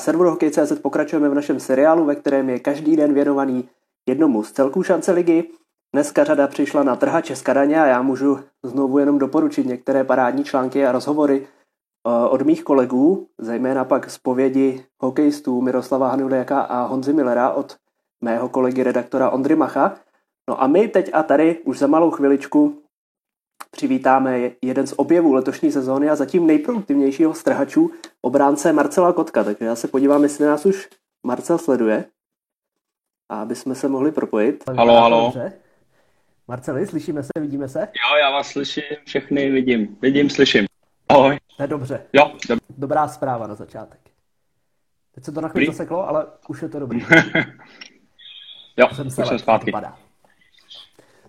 Serveru Hokej.cz pokračujeme v našem seriálu, ve kterém je každý den věnovaný jednomu z celků šance ligy. Dneska řada přišla na trhače z Kadaně a já můžu znovu jenom doporučit některé parádní články a rozhovory eh, od mých kolegů, zejména pak z povědi hokejistů Miroslava Hanuliaka a Honzy Millera od mého kolegy redaktora Ondry Macha. No a my teď a tady už za malou chviličku přivítáme jeden z objevů letošní sezóny a zatím nejproduktivnějšího strhačů, obránce Marcela Kotka. Takže já se podívám, jestli nás už Marcel sleduje, a aby jsme se mohli propojit. Halo, halo. Marceli, slyšíme se, vidíme se? Jo, já vás slyším, všechny vidím. Vidím, slyším. Ahoj. To je dobře. Jo. Dob- Dobrá zpráva na začátek. Teď se to na chvíli zaseklo, ale už je to dobrý. jo, jsem, se jsem zpátky. Vypadá.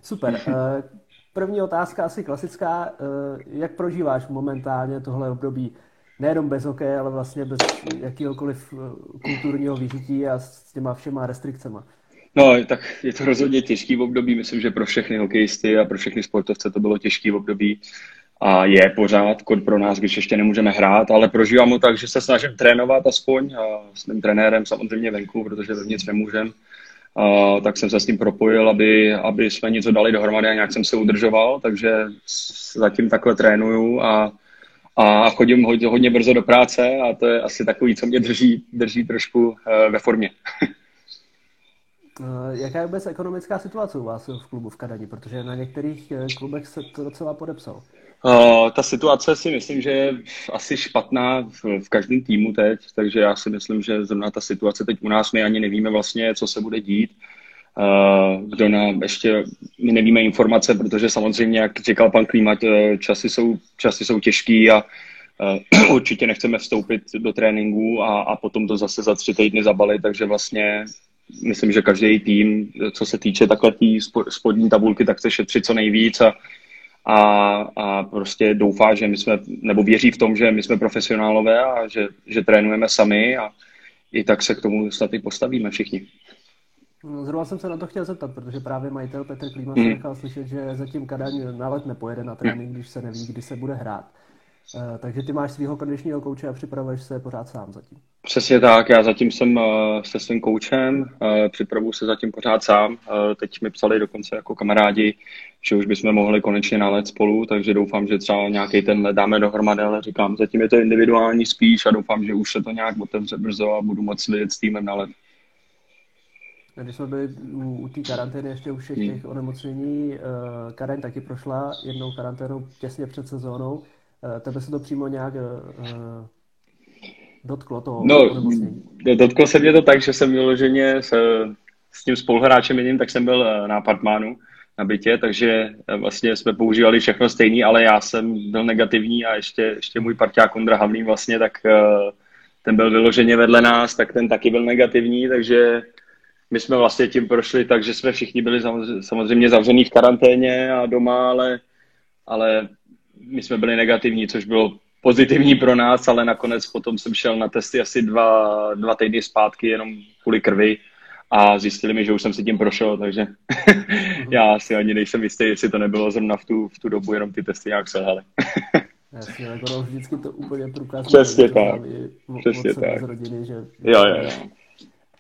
Super. První otázka asi klasická. Eh, jak prožíváš momentálně tohle období? Nejenom bez hokeje, ale vlastně bez jakýhokoliv eh, kulturního vyžití a s těma všema restrikcema. No, tak je to rozhodně těžký v období. Myslím, že pro všechny hokejisty a pro všechny sportovce to bylo těžký v období a je pořád kod pro nás, když ještě nemůžeme hrát, ale prožívám mu tak, že se snažím trénovat aspoň a s tím trenérem samozřejmě venku, protože vevnitř nemůžem. Tak jsem se s tím propojil, aby, aby jsme něco dali dohromady a nějak jsem se udržoval, takže zatím takhle trénuju a, a chodím hodně, hodně brzo do práce a to je asi takový, co mě drží, drží trošku eh, ve formě. Eh, jaká je vůbec ekonomická situace u vás v klubu v Kadani? Protože na některých eh, klubech se to docela podepsal. Uh, ta situace si myslím, že je asi špatná v, v každém týmu teď, takže já si myslím, že zrovna ta situace teď u nás, my ani nevíme vlastně, co se bude dít. Uh, kdo nám ještě, my nevíme informace, protože samozřejmě, jak říkal pan Klímat, časy jsou, časy jsou těžký a uh, určitě nechceme vstoupit do tréninku a, a potom to zase za tři týdny zabalit, takže vlastně myslím, že každý tým, co se týče takhle té spodní tabulky, tak chce šetřit co nejvíc a, a, a prostě doufá, že my jsme, nebo věří v tom, že my jsme profesionálové a že, že trénujeme sami a i tak se k tomu snad i postavíme všichni. No, zrovna jsem se na to chtěl zeptat, protože právě majitel Petr Klíma hmm. nechal slyšet, že zatím Kadaň na let nepojede na trénink, když se neví, kdy se bude hrát. Uh, takže ty máš svého kondičního kouče a připravuješ se pořád sám zatím. Přesně tak, já zatím jsem uh, se svým koučem, uh, připravuju se zatím pořád sám. Teď mi psali dokonce jako kamarádi, že už bychom mohli konečně nalet spolu, takže doufám, že třeba nějaký ten dáme dohromady, ale říkám, zatím je to individuální spíš a doufám, že už se to nějak otevře brzo a budu moc vyjet s týmem na let. Když jsme byli u, u té karantény ještě u všech hmm. těch onemocnění, Karen taky prošla jednou karanténou těsně před sezónou. Uh, tebe se to přímo nějak uh, dotklo toho no, onemocnění? Dotklo se mě to tak, že jsem vyloženě s, s tím spoluhráčem jedním, tak jsem byl na apartmánu na bytě, takže vlastně jsme používali všechno stejný, ale já jsem byl negativní a ještě, ještě můj parťák Ondra Havlín vlastně, tak ten byl vyloženě vedle nás, tak ten taky byl negativní, takže my jsme vlastně tím prošli tak, že jsme všichni byli samozřejmě zavřený v karanténě a doma, ale, ale my jsme byli negativní, což bylo pozitivní pro nás, ale nakonec potom jsem šel na testy asi dva, dva týdny zpátky jenom kvůli krvi a zjistili mi, že už jsem si tím prošel, takže já si ani nejsem jistý, jestli to nebylo zrovna v tu, v tu dobu, jenom ty testy nějak selhaly. Jasně, jako vždycky to úplně průkazuje. Přesně tak. Přesně tak. Z rodiny, že... Jo, jo, jo.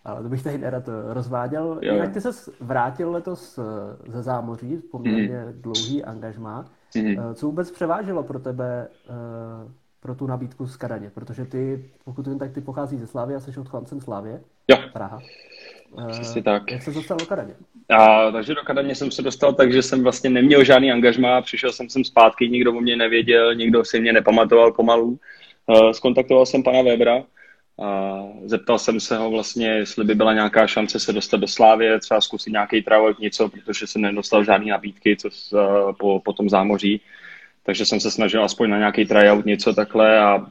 Ale to bych tady nerad rozváděl. Jo. Jak ty se vrátil letos eh, ze zámoří, poměrně mm. dlouhý angažmá. Mm. Co vůbec převáželo pro tebe eh, pro tu nabídku z Kadaně? Protože ty, pokud vím, tak ty pochází ze Slávy a jsi odchovancem Slávě. Jo. Praha. Přesně tak. Jak se dostal do Kadaně? A, takže do Kadaně jsem se dostal tak, že jsem vlastně neměl žádný angažmá, přišel jsem sem zpátky, nikdo o mě nevěděl, nikdo si mě nepamatoval pomalu. Skontaktoval jsem pana Webera, a zeptal jsem se ho vlastně, jestli by byla nějaká šance se dostat do Slávě, třeba zkusit nějaký tryout, něco, protože jsem nedostal žádné nabídky co, uh, po, po tom zámoří. Takže jsem se snažil aspoň na nějaký tryout, něco takhle a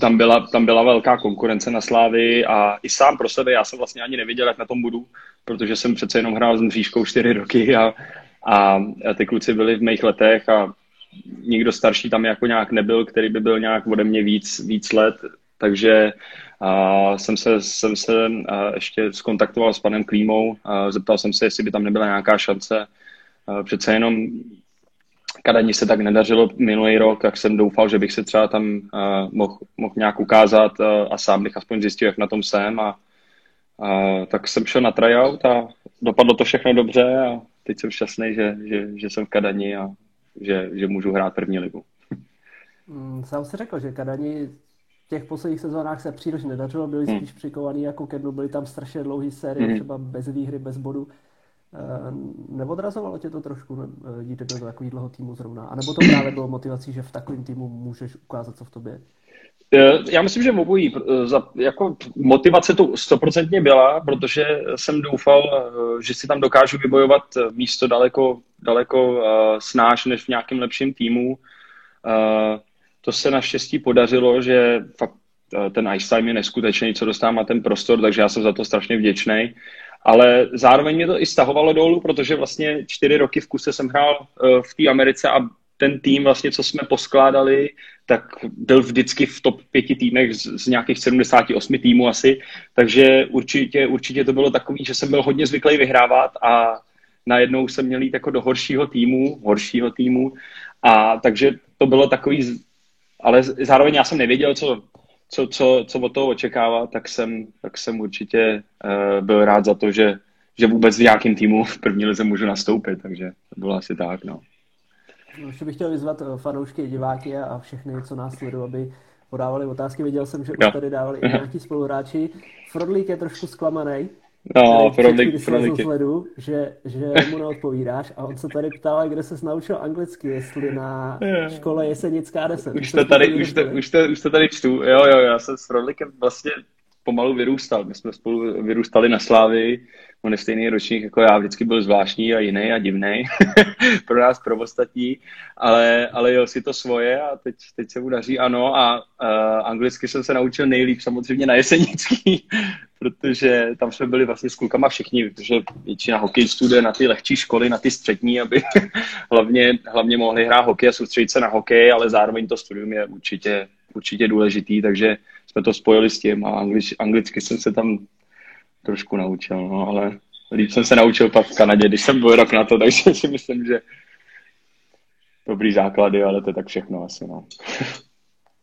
tam byla, tam byla velká konkurence na Slávy a i sám pro sebe, já jsem vlastně ani nevěděl, jak na tom budu, protože jsem přece jenom hrál s Mřížkou čtyři roky a, a, a ty kluci byli v mých letech a nikdo starší tam jako nějak nebyl, který by byl nějak ode mě víc, víc let, takže a jsem se, jsem se ještě skontaktoval s panem Klímou, a zeptal jsem se, jestli by tam nebyla nějaká šance. A přece jenom Kadani se tak nedařilo minulý rok, tak jsem doufal, že bych se třeba tam mohl, mohl nějak ukázat a sám bych aspoň zjistil, jak na tom jsem a, a tak jsem šel na tryout a dopadlo to všechno dobře a teď jsem šťastný, že, že, že jsem v Kadani a že, že můžu hrát první ligu. Mm, sám si řekl, že Kadani v těch posledních sezónách se příliš nedařilo, byli hmm. spíš přikovaní jako Kednu, byly tam strašně dlouhé série, hmm. třeba bez výhry, bez bodu. Eh, neodrazovalo tě to trošku jít do takového týmu zrovna? A nebo to právě bylo motivací, že v takovém týmu můžeš ukázat, co v tobě eh, já myslím, že obojí. Eh, jako motivace tu stoprocentně byla, protože jsem doufal, že si tam dokážu vybojovat místo daleko, daleko snáš než v nějakém lepším týmu. To se naštěstí podařilo, že fakt ten ice time je neskutečný, co dostávám na ten prostor, takže já jsem za to strašně vděčný ale zároveň mě to i stahovalo dolů, protože vlastně čtyři roky v kuse jsem hrál eh, v té Americe a ten tým, vlastně, co jsme poskládali, tak byl vždycky v top pěti týmech z, z nějakých 78 týmů asi, takže určitě, určitě to bylo takový, že jsem byl hodně zvyklý vyhrávat a najednou jsem měl jít jako do horšího týmu, horšího týmu. A takže to bylo takový, ale zároveň já jsem nevěděl, co, co, co, co od toho očekává, tak jsem, tak jsem určitě uh, byl rád za to, že, že vůbec v nějakém týmu v první lize můžu nastoupit, takže to bylo asi tak, no. no ještě bych chtěl vyzvat eh, fanoušky, diváky a všechny, co nás sledují, aby podávali otázky. Viděl jsem, že už tady dávali i nějaký spoluhráči. Frodlík je trošku zklamaný, No, Frolik, Frolik. Sledu, že, že mu neodpovídáš a on se tady ptal, kde se naučil anglicky, jestli na škole Jesenická 10. Už to tady, už to, už, to, už to tady čtu, jo, jo, já jsem s Frolikem vlastně pomalu vyrůstal. My jsme spolu vyrůstali na Slávy, on je stejný ročník jako já, vždycky byl zvláštní a jiný a divný. Pro nás, pro ostatní, ale, ale jo, si to svoje a teď, teď se mu daří, ano, a uh, anglicky jsem se naučil nejlíp samozřejmě na Jesenický, protože tam jsme byli vlastně s klukama všichni, protože většina hokejistů jde na ty lehčí školy, na ty střední, aby hlavně, hlavně mohli hrát hokej a soustředit se na hokej, ale zároveň to studium je určitě, určitě důležitý, takže jsme to spojili s tím a anglič, anglicky jsem se tam trošku naučil, no, ale líp jsem se naučil pak v Kanadě, když jsem byl rok na to, takže si myslím, že dobrý základy, ale to je tak všechno asi, no.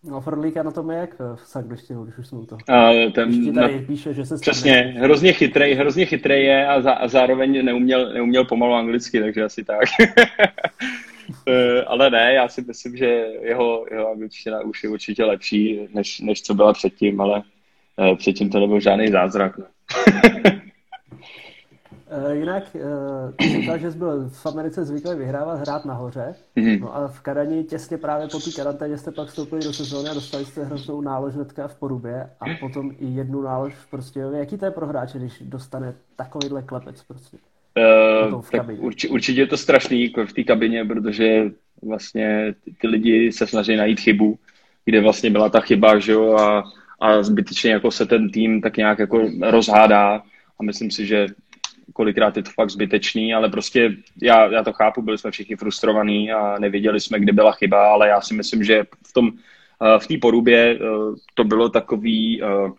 No, Frodlíka na tom je jak v angličtinou, když už jsme to. A ten, tady na, píše, že se Přesně, hrozně chytrý, hrozně chytrý je a, za, a zároveň neuměl, neuměl pomalu anglicky, takže asi tak. Eh, ale ne, já si myslím, že jeho, jeho angličtina už je určitě lepší, než, než co byla předtím, ale uh, předtím to nebyl žádný zázrak. Ne? Uh, jinak uh, říkal, že jsi byl v Americe zvyklý vyhrávat, hrát nahoře. Mm-hmm. No a v Kadani těsně právě po té karanténě jste pak vstoupili do sezóny a dostali jste hroznou nálož hnedka v Porubě a potom i jednu nálož v Prostějově. Jaký to je pro hráče, když dostane takovýhle klepec prostě? Uh, tak urči, určitě je to strašný jako v té kabině, protože vlastně ty, ty lidi se snaží najít chybu, kde vlastně byla ta chyba, že jo, a, a zbytečně jako se ten tým tak nějak jako rozhádá a myslím si, že kolikrát je to fakt zbytečný, ale prostě já, já to chápu, byli jsme všichni frustrovaní a nevěděli jsme, kde byla chyba, ale já si myslím, že v tom eh, v té porubě eh, to bylo takový, eh,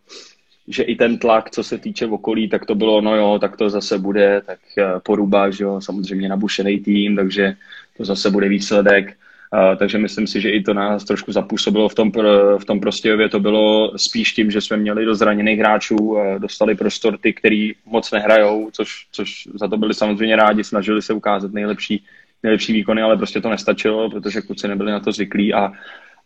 že i ten tlak, co se týče okolí, tak to bylo, no jo, tak to zase bude, tak poruba, že jo, samozřejmě nabušený tým, takže to zase bude výsledek. Uh, takže myslím si, že i to nás trošku zapůsobilo v tom, v tom Prostějově. To bylo spíš tím, že jsme měli do zraněných hráčů, dostali prostor ty, který moc nehrajou, což, což za to byli samozřejmě rádi, snažili se ukázat nejlepší, nejlepší výkony, ale prostě to nestačilo, protože kluci nebyli na to zvyklí a,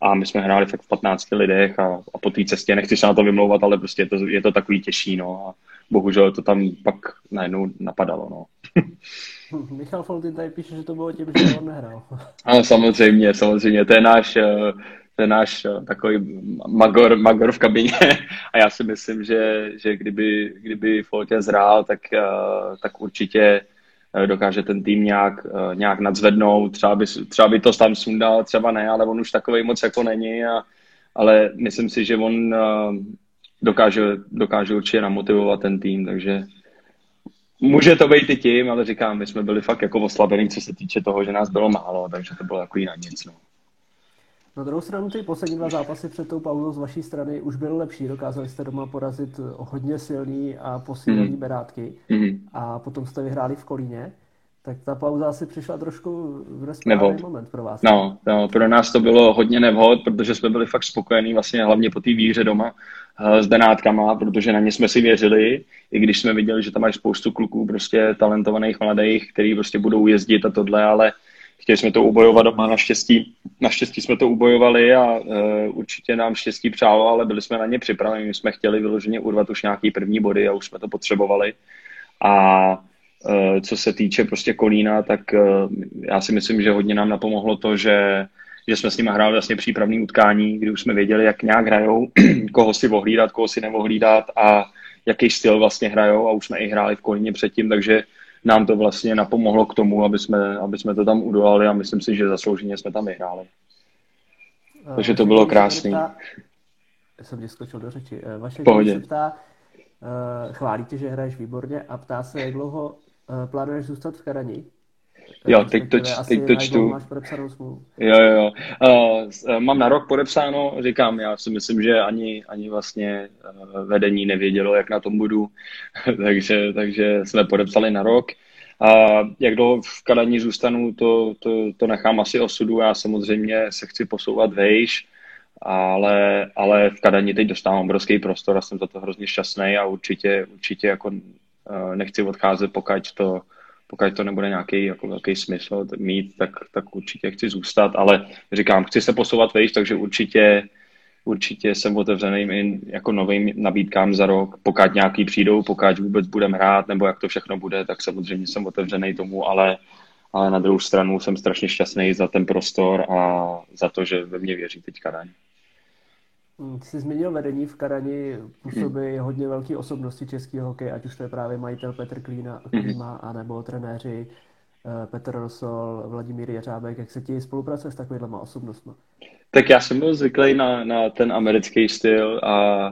a my jsme hráli fakt v 15 lidech a, a po té cestě, nechci se na to vymlouvat, ale prostě je to, je to takový těžší, no a bohužel to tam pak najednou napadalo, no. Michal Foltin tady píše, že to bylo tím, že on nehrál. Ano, samozřejmě, samozřejmě, to je náš, eh, to je náš eh, takový magor, magor v kabině a já si myslím, že, že kdyby, kdyby Foltin zhrál, tak, eh, tak určitě dokáže ten tým nějak, nějak nadzvednout, třeba by, třeba by to tam sundal, třeba ne, ale on už takový moc jako není, a, ale myslím si, že on dokáže, dokáže určitě namotivovat ten tým, takže Může to být i tím, ale říkám, my jsme byli fakt jako oslabení, co se týče toho, že nás bylo málo, takže to bylo jako na nic. No. Na druhou stranu ty poslední dva zápasy před tou pauzou z vaší strany už byly lepší. Dokázali jste doma porazit hodně silný a posílený mm. berátky mm. a potom jste vyhráli v Kolíně. Tak ta pauza asi přišla trošku v nesprávný moment pro vás. No, no, pro nás to bylo hodně nevhod, protože jsme byli fakt spokojení vlastně hlavně po té výhře doma s Benátkama, protože na ně jsme si věřili, i když jsme viděli, že tam mají spoustu kluků prostě talentovaných mladých, kteří prostě budou jezdit a tohle, ale chtěli jsme to ubojovat doma, naštěstí, naštěstí jsme to ubojovali a uh, určitě nám štěstí přálo, ale byli jsme na ně připraveni, my jsme chtěli vyloženě urvat už nějaký první body a už jsme to potřebovali. A uh, co se týče prostě Kolína, tak uh, já si myslím, že hodně nám napomohlo to, že že jsme s nimi hráli vlastně přípravné utkání, kdy už jsme věděli, jak nějak hrajou, koho si ohlídat, koho si neohlídat a jaký styl vlastně hrajou a už jsme i hráli v Kolíně předtím, takže nám to vlastně napomohlo k tomu, aby jsme, aby jsme to tam udolali a myslím si, že zaslouženě jsme tam vyhráli. Takže to bylo krásný. Já jsem ti skočil do řeči. Eh, vaše se ptá, eh, chválí tě, že hraješ výborně a ptá se, jak dlouho eh, plánuješ zůstat v Karani? Jo, teď to, teď to čtu. Máš podepsanou smlouvu. Jo, jo, jo. Uh, mám na rok podepsáno, říkám, já si myslím, že ani, ani vlastně uh, vedení nevědělo, jak na tom budu, takže, takže jsme podepsali na rok. A jak dlouho v Kadaní zůstanu, to, to, to nechám asi osudu. Já samozřejmě se chci posouvat vejš, ale, ale v Kadani teď dostávám obrovský prostor a jsem za to hrozně šťastný a určitě, určitě jako nechci odcházet, pokud to, pokud to nebude nějaký jako velký smysl mít, tak, tak určitě chci zůstat, ale říkám, chci se posouvat vejš, takže určitě, určitě jsem otevřený i jako novým nabídkám za rok, pokud nějaký přijdou, pokud vůbec budeme hrát, nebo jak to všechno bude, tak samozřejmě jsem otevřený tomu, ale, ale na druhou stranu jsem strašně šťastný za ten prostor a za to, že ve mě věří teďka daň. Hm, jsi zmínil vedení v Karani, působí hmm. hodně velké osobnosti českého hokeje, ať už to je právě majitel Petr Klína, hmm. Klíma, hmm. anebo trenéři eh, Petr Rosol, Vladimír Jeřábek. Jak se ti spolupracuje s takovými osobnostmi? Tak já jsem byl zvyklý na, na ten americký styl a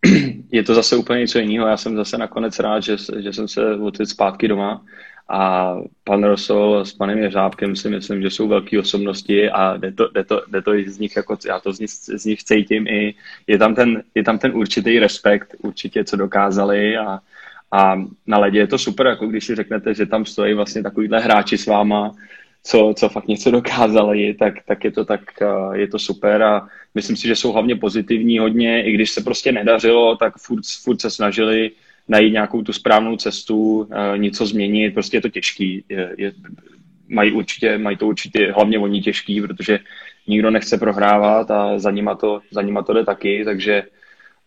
je to zase úplně něco jiného. Já jsem zase nakonec rád, že, že jsem se odjel zpátky doma a pan Rosol s panem Jeřábkem si myslím, že jsou velké osobnosti a jde to, jde to, jde to z nich, jako já to z nich, z nich cítím i, je tam, ten, je tam ten určitý respekt, určitě, co dokázali a, a na ledě je to super, jako když si řeknete, že tam stojí vlastně takovýhle hráči s váma, co, co fakt něco dokázali, tak, tak, je to tak, eh, je to super a myslím si, že jsou hlavně pozitivní hodně, i když se prostě nedařilo, tak furt, furt se snažili najít nějakou tu správnou cestu, uh, něco změnit, prostě je to těžký. Je, je, mají, určitě, mají to určitě hlavně oni těžký, protože nikdo nechce prohrávat a za nima to, za nima to jde taky, takže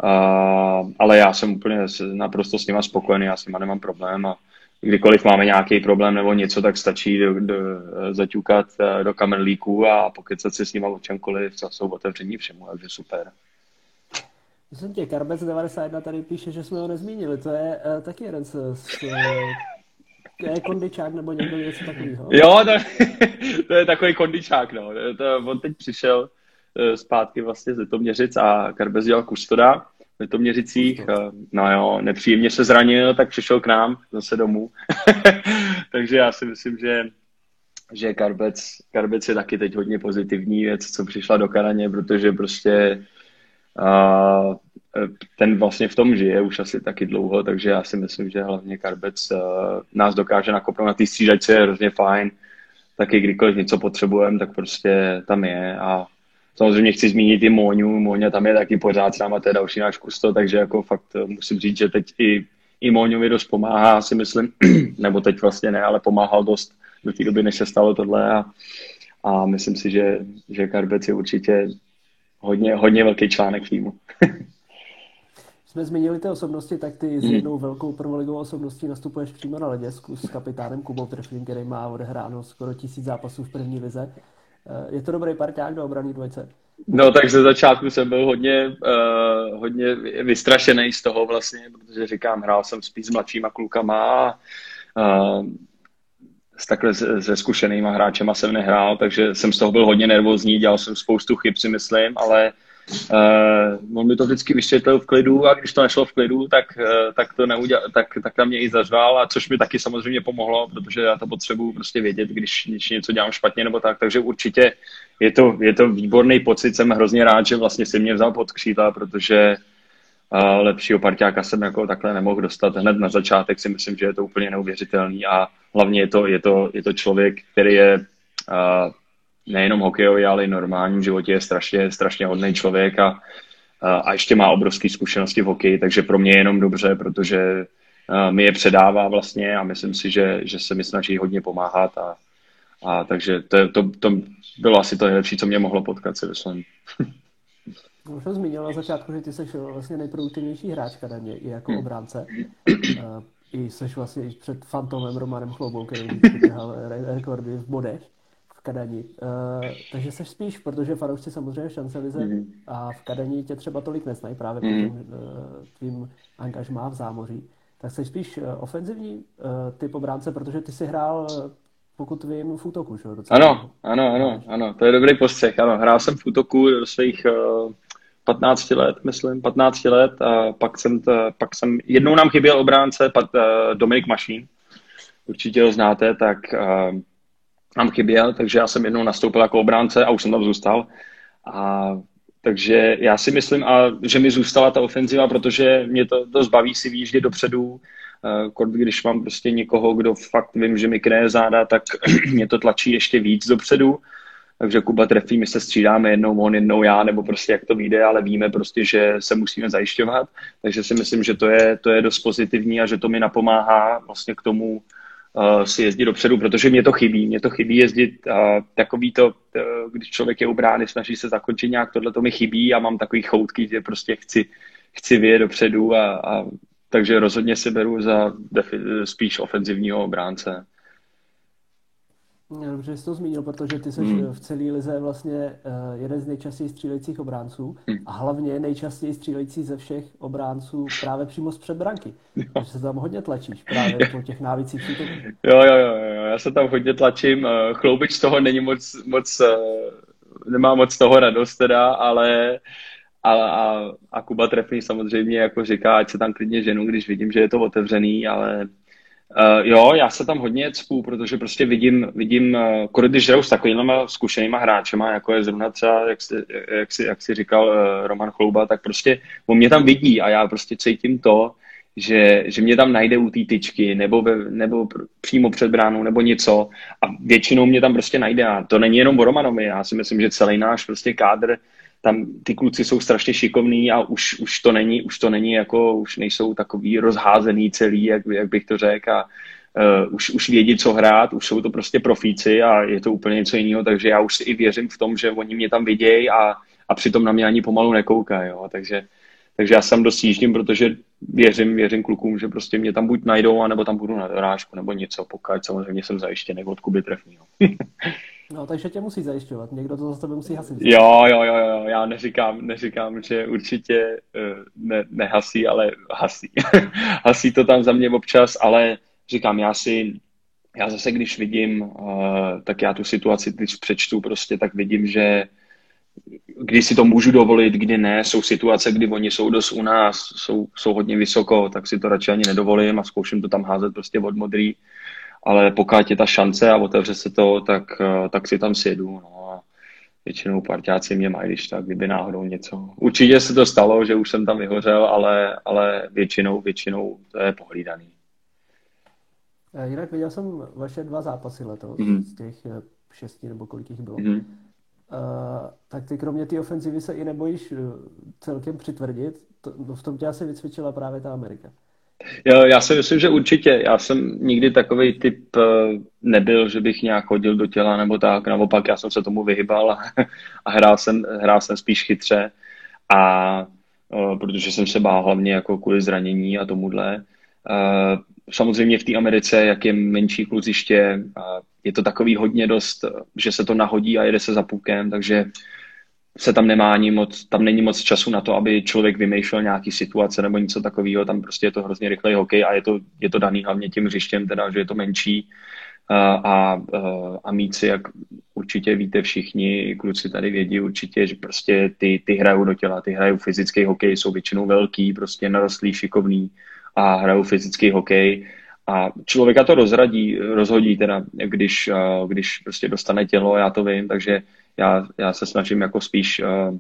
uh, ale já jsem úplně naprosto s nima spokojený, já s nima nemám problém a kdykoliv máme nějaký problém nebo něco, tak stačí do, do, zaťukat eh, do kamerlíků a pokecat si s nima o čemkoliv, co jsou otevření všemu, takže super. Myslím tě, Karbec 91 tady píše, že jsme ho nezmínili. To je uh, taky jeden z, z je kondičák nebo někdo něco takového. Jo, to, to je takový kondičák, no. To, on teď přišel uh, zpátky vlastně z Litoměřic a Karbec dělal kustoda v Litoměřicích. Uh, no jo, nepříjemně se zranil, tak přišel k nám zase domů. Takže já si myslím, že že Karbec, Karbec je taky teď hodně pozitivní věc, co přišla do Karaně, protože prostě a e, ten vlastně v tom žije už asi taky dlouho, takže já si myslím, že hlavně Karbec uh, nás dokáže nakopnout na té střídačce, je hrozně fajn. Taky kdykoliv něco potřebujeme, tak prostě tam je. A samozřejmě chci zmínit i Móňu, Móňa tam je taky pořád s náma, to je další náš kusto, takže jako fakt e, musím říct, že teď i, i Móňovi dost pomáhá, si myslím, nebo teď vlastně ne, ale pomáhal dost do té doby, než se stalo tohle. A, a myslím si, že, že Karbec je určitě hodně, hodně velký článek týmu. Jsme zmínili ty osobnosti, tak ty s hmm. jednou velkou prvoligovou osobností nastupuješ přímo na leděsku s kapitánem Kubou Treflin, který má odehráno skoro tisíc zápasů v první lize. Eh, je to dobrý parťák do obraný dvojce? No tak ze začátku jsem byl hodně, uh, hodně vystrašený z toho vlastně, protože říkám, hrál jsem spíš s mladšíma klukama a uh, s takhle se zkušenýma hráčema jsem nehrál, takže jsem z toho byl hodně nervózní, dělal jsem spoustu chyb, si myslím, ale uh, on mi to vždycky vysvětlil v klidu a když to nešlo v klidu, tak, uh, tak to neudělal, tak, tak na mě i zařval, a což mi taky samozřejmě pomohlo, protože já to potřebuji prostě vědět, když, když něco dělám špatně nebo tak, takže určitě je to, je to výborný pocit, jsem hrozně rád, že vlastně si mě vzal pod křídla, protože lepšího parťáka jsem jako takhle nemohl dostat hned na začátek, si myslím, že je to úplně neuvěřitelný a hlavně je to, je to, je to člověk, který je nejenom hokejový, ale i normálním životě je strašně, strašně hodný člověk a, a ještě má obrovské zkušenosti v hokeji, takže pro mě je jenom dobře, protože mi je předává vlastně a myslím si, že, že se mi snaží hodně pomáhat a, a takže to, to, to bylo asi to nejlepší, co mě mohlo potkat, si myslím. Už jsem zmínil na začátku, že ty jsi vlastně nejproduktivnější hráč Kadaně i jako hmm. obránce. I jsi vlastně i před fantomem Romanem Chloubou, který vytrhal rekordy v bodech v Kadani. Uh, takže seš spíš, protože fanoušci samozřejmě šance lize mm. a v Kadani tě třeba tolik neznají právě mm. uh, tvým angažmá v zámoří. Tak jsi spíš ofenzivní typ obránce, protože ty si hrál pokud vím, v útoku, že? Ano, ano, ano, ano, to je dobrý postřeh, ano. Hrál jsem v útoku do svých uh, 15 let, myslím, 15 let a pak jsem, to, pak jsem, jednou nám chyběl obránce pat, uh, Dominik Mašín, určitě ho znáte, tak uh, nám chyběl, takže já jsem jednou nastoupil jako obránce a už jsem tam zůstal. A takže já si myslím, a, že mi zůstala ta ofenziva, protože mě to dost baví si výjíždět dopředu, uh, když mám prostě někoho, kdo fakt vím, že mi kryje záda, tak mě to tlačí ještě víc dopředu takže Kuba trefí, my se střídáme jednou on, jednou já, nebo prostě jak to vyjde, ale víme prostě, že se musíme zajišťovat, takže si myslím, že to je, to je dost pozitivní a že to mi napomáhá vlastně k tomu uh, si jezdit dopředu, protože mě to chybí, mě to chybí jezdit uh, takový to, uh, když člověk je u brány, snaží se zakončit nějak, tohle to mi chybí a mám takový choutky, že prostě chci, chci vyjet dopředu a, a takže rozhodně si beru za defi- spíš ofenzivního obránce. Dobře, jsi to zmínil, protože ty jsi hmm. v celé lize vlastně uh, jeden z nejčastěji střílejících obránců hmm. a hlavně nejčastěji střílející ze všech obránců právě přímo z předbranky. Takže se tam hodně tlačíš právě po těch návicích. Jo, jo, jo, jo, já se tam hodně tlačím. Eh, chloubič z toho není moc, moc eh, nemá moc toho radost teda, ale a, a, a Kuba trefný samozřejmě jako říká, ať se tam klidně ženu, když vidím, že je to otevřený, ale Uh, jo, já se tam hodně cpu, protože prostě vidím, vidím uh, když hraju s takovými zkušenýma hráčema, jako je zrovna třeba, jak si, jak si, jak si říkal uh, Roman Chlouba, tak prostě on mě tam vidí a já prostě cítím to, že, že mě tam najde u té tyčky nebo, ve, nebo přímo před bránou nebo něco a většinou mě tam prostě najde a to není jenom o Romanovi, já si myslím, že celý náš prostě kádr tam ty kluci jsou strašně šikovní a už, už to není, už to není jako, už nejsou takový rozházený celý, jak, jak bych to řekl a uh, už, už vědí, co hrát, už jsou to prostě profíci a je to úplně něco jiného, takže já už si i věřím v tom, že oni mě tam vidějí a, a přitom na mě ani pomalu nekoukají, takže takže já jsem dost jíždím, protože věřím, věřím klukům, že prostě mě tam buď najdou, anebo tam budu na dorážku, nebo něco, pokud samozřejmě jsem zajištěný od Kuby trefního. No, takže tě musí zajišťovat. Někdo to za tebe musí hasit. Jo, jo, jo, jo. Já neříkám, neříkám že určitě uh, ne, nehasí, ale hasí. hasí to tam za mě občas, ale říkám, já si, já zase, když vidím, uh, tak já tu situaci, když přečtu prostě, tak vidím, že kdy si to můžu dovolit, kdy ne. Jsou situace, kdy oni jsou dost u nás, jsou, jsou hodně vysoko, tak si to radši ani nedovolím a zkouším to tam házet prostě od modrý ale pokud je ta šance a otevře se to, tak, eh, tak si tam sjedu. No a většinou parťáci mě mají, když tak, kdyby náhodou něco. Určitě se to stalo, že už jsem tam vyhořel, ale, ale většinou, většinou to je pohlídaný. Eh, jinak viděl jsem vaše dva zápasy letos, mm-hmm. z těch eh, šesti nebo kolik jich bylo. Mm-hmm. Uh, tak ty kromě té ofenzivy se i nebojíš celkem přitvrdit. To, no v tom tě asi vycvičila právě ta Amerika. Jo, já si myslím, že určitě. Já jsem nikdy takový typ eh, nebyl, že bych nějak chodil do těla nebo tak. Naopak, já jsem se tomu vyhybal a, a hrál, jsem, hrál jsem spíš chytře. A uh, protože jsem se bál hlavně jako kvůli zranění a tomuhle. Uh, samozřejmě v té Americe, jak je menší kluziště, je to takový hodně dost, že se to nahodí a jede se za pukem, takže se tam nemá ani moc, tam není moc času na to, aby člověk vymýšlel nějaký situace nebo něco takového, tam prostě je to hrozně rychlej hokej a je to, je to daný hlavně tím hřištěm, teda, že je to menší. A, a, a míci, jak určitě víte všichni, kluci tady vědí určitě, že prostě ty, ty hrajou do těla, ty hrajou fyzický hokej, jsou většinou velký, prostě narostlý, šikovný a hrajou fyzický hokej. A člověka to rozradí, rozhodí teda, když, když prostě dostane tělo, já to vím, takže já, já se snažím jako spíš uh,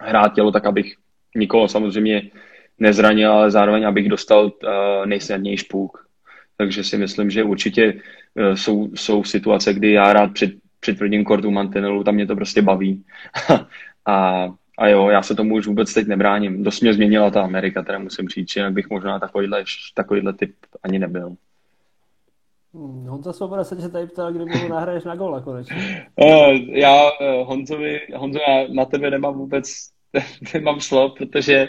hrát tělo tak, abych nikoho samozřejmě nezranil, ale zároveň abych dostal uh, nejsnadnější půk. Takže si myslím, že určitě uh, jsou, jsou situace, kdy já rád před, přitvrdím kortu mantinelu, tam mě to prostě baví. a, a jo, já se tomu už vůbec teď nebráním. Dost mě změnila ta Amerika, teda musím říct, jinak bych možná takovýhle, takovýhle typ ani nebyl. Hmm, Honza Svoboda se tě tady ptal, kdy mu nahraješ na gola konečně. Uh, já, uh, Honzovi, Honzo, já na tebe nemám vůbec, nemám slov, protože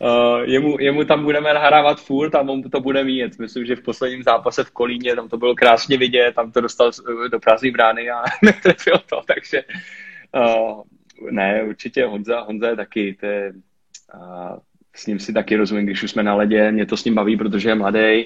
uh, jemu, jemu tam budeme nahrávat furt a on to bude mít. Myslím, že v posledním zápase v Kolíně, tam to bylo krásně vidět, tam to dostal do prázdné brány a netrefil to, takže uh, ne, určitě Honza, Honza je taky, to je, uh, s ním si taky rozumím, když už jsme na ledě, mě to s ním baví, protože je mladý,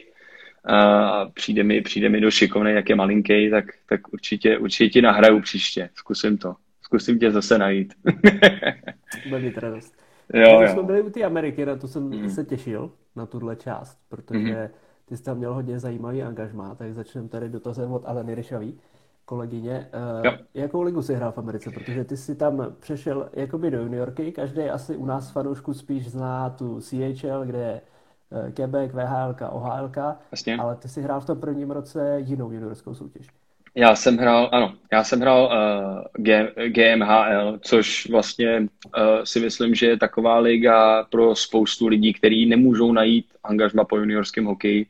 a přijde mi, přijde mi do šikovný, jak je malinký, tak, tak určitě, určitě ti nahraju příště. Zkusím to. Zkusím tě zase najít. Bude mít radost. Jo, Když jo. jsme byli u té Ameriky, na to jsem Mm. se těšil, na tuhle část, protože Mhm. ty jsi tam měl hodně zajímavý angažmá, tak začneme tady dotazem od Aleny Ryšavý, kolegyně. Eh, Jo. jakou ligu jsi hrál v Americe? Protože ty jsi tam přešel jakoby do juniorky, každý asi u nás fanoušku spíš zná tu CHL, kde je Quebec, VHL, OHL, Jasně. ale ty jsi hrál v tom prvním roce jinou juniorskou soutěž. Já jsem hrál, ano, já jsem hrál uh, G, GMHL, což vlastně uh, si myslím, že je taková liga pro spoustu lidí, kteří nemůžou najít angažma po juniorském hokeji,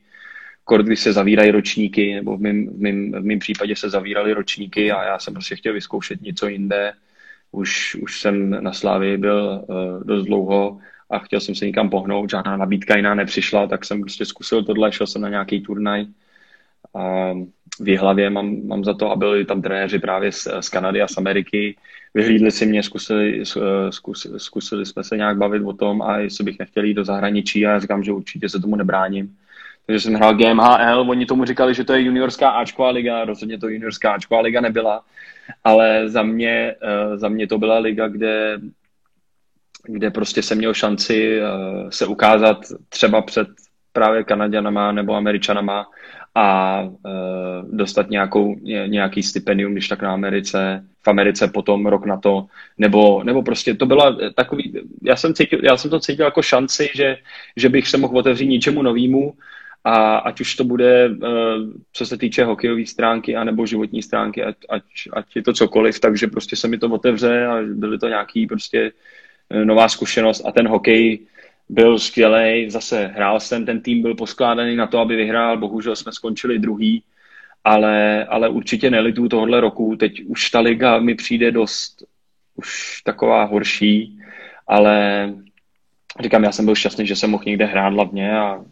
kort, když se zavírají ročníky, nebo v mém, v, mém, v mém případě se zavíraly ročníky a já jsem prostě chtěl vyzkoušet něco jinde. Už, už jsem na Slávii byl uh, dost dlouho a chtěl jsem se někam pohnout, žádná nabídka jiná nepřišla, tak jsem prostě zkusil tohle, šel jsem na nějaký turnaj. A v Jihlavě mám, mám za to a byli tam trenéři právě z, z Kanady a z Ameriky. Vyhlídli si mě, zkusili, zkusili, zkusili jsme se nějak bavit o tom a jestli bych nechtěl jít do zahraničí a já říkám, že určitě se tomu nebráním. Takže jsem hrál GMHL, oni tomu říkali, že to je juniorská Ačková liga, rozhodně to juniorská Ačková liga nebyla, ale za mě, eh, za mě to byla liga, kde, kde prostě jsem měl šanci eh, se ukázat třeba před právě Kanaděnama nebo Američanama a uh, dostat nějakou, ně, nějaký stipendium, když tak na Americe, v Americe potom rok na to, nebo, nebo prostě to byla takový, já jsem, cítil, já jsem to cítil jako šanci, že, že bych se mohl otevřít něčemu novému a ať už to bude, co se týče hokejové stránky anebo životní stránky, ať, ať, ať je to cokoliv, takže prostě se mi to otevře a byly to nějaký prostě nová zkušenost a ten hokej byl skvělý, zase hrál jsem, ten tým byl poskládaný na to, aby vyhrál, bohužel jsme skončili druhý, ale, ale určitě nelitu tohohle roku, teď už ta liga mi přijde dost už taková horší, ale říkám, já jsem byl šťastný, že jsem mohl někde hrát hlavně a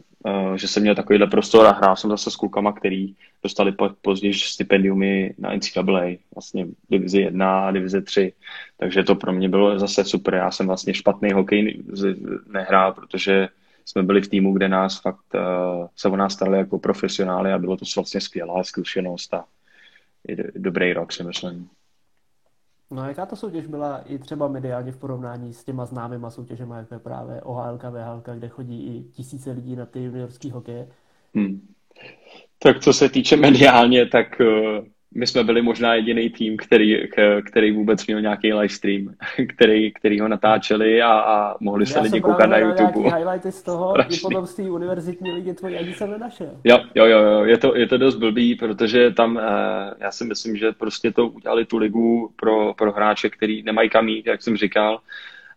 že jsem měl takovýhle prostor a hrál jsem zase s klukama, který dostali po, později stipendiumy na NCAA, vlastně divizi 1 a divize 3, takže to pro mě bylo zase super. Já jsem vlastně špatný hokej nehrál, protože jsme byli v týmu, kde nás fakt uh, se o nás starali jako profesionály a bylo to vlastně skvělá zkušenost a je dobrý rok, si myslím. No a jaká ta soutěž byla i třeba mediálně v porovnání s těma známýma soutěžemi, jako je právě OHL, VHL, kde chodí i tisíce lidí na ty juniorský hokeje? Hmm. Tak co se týče mediálně, tak uh, my jsme byli možná jediný tým, který, který vůbec měl nějaký livestream, který, který ho natáčeli a, a mohli se Já lidi koukat na YouTube. Já highlighty z toho, Strašný. i potom z té univerzitní ligy tvojí, ani jsem nenašel. Jo, jo, jo, jo. Je, to, je to dost blbý, protože tam, uh, já si myslím, že prostě to udělali tu ligu pro, pro hráče, který nemají kam jít, jak jsem říkal,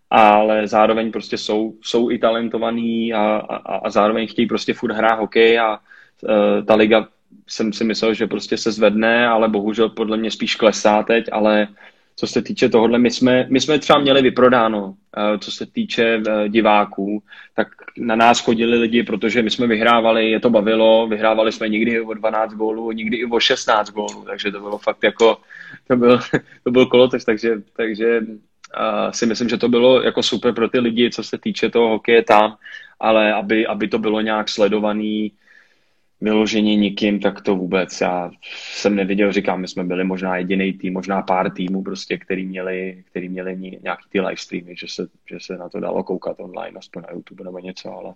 ale zároveň prostě jsou, jsou i talentovaní a, a, a zároveň chtějí prostě furt hrát hokej a uh, ta liga jsem si myslel, že prostě se zvedne, ale bohužel podle mě spíš klesá teď, ale co se týče tohohle, my jsme, my jsme třeba měli vyprodáno, co se týče diváků, tak na nás chodili lidi, protože my jsme vyhrávali, je to bavilo, vyhrávali jsme někdy o 12 gólů, někdy i o 16 gólů, takže to bylo fakt jako, to byl, to byl kolotež, takže, takže uh, si myslím, že to bylo jako super pro ty lidi, co se týče toho hokeje tam, ale aby, aby to bylo nějak sledovaný, vyložení nikým, tak to vůbec. Já jsem neviděl, říkám, my jsme byli možná jediný tým, možná pár týmů, prostě, který měli, který měli nějaký ty live streamy, že se, že se na to dalo koukat online, aspoň na YouTube nebo něco, ale...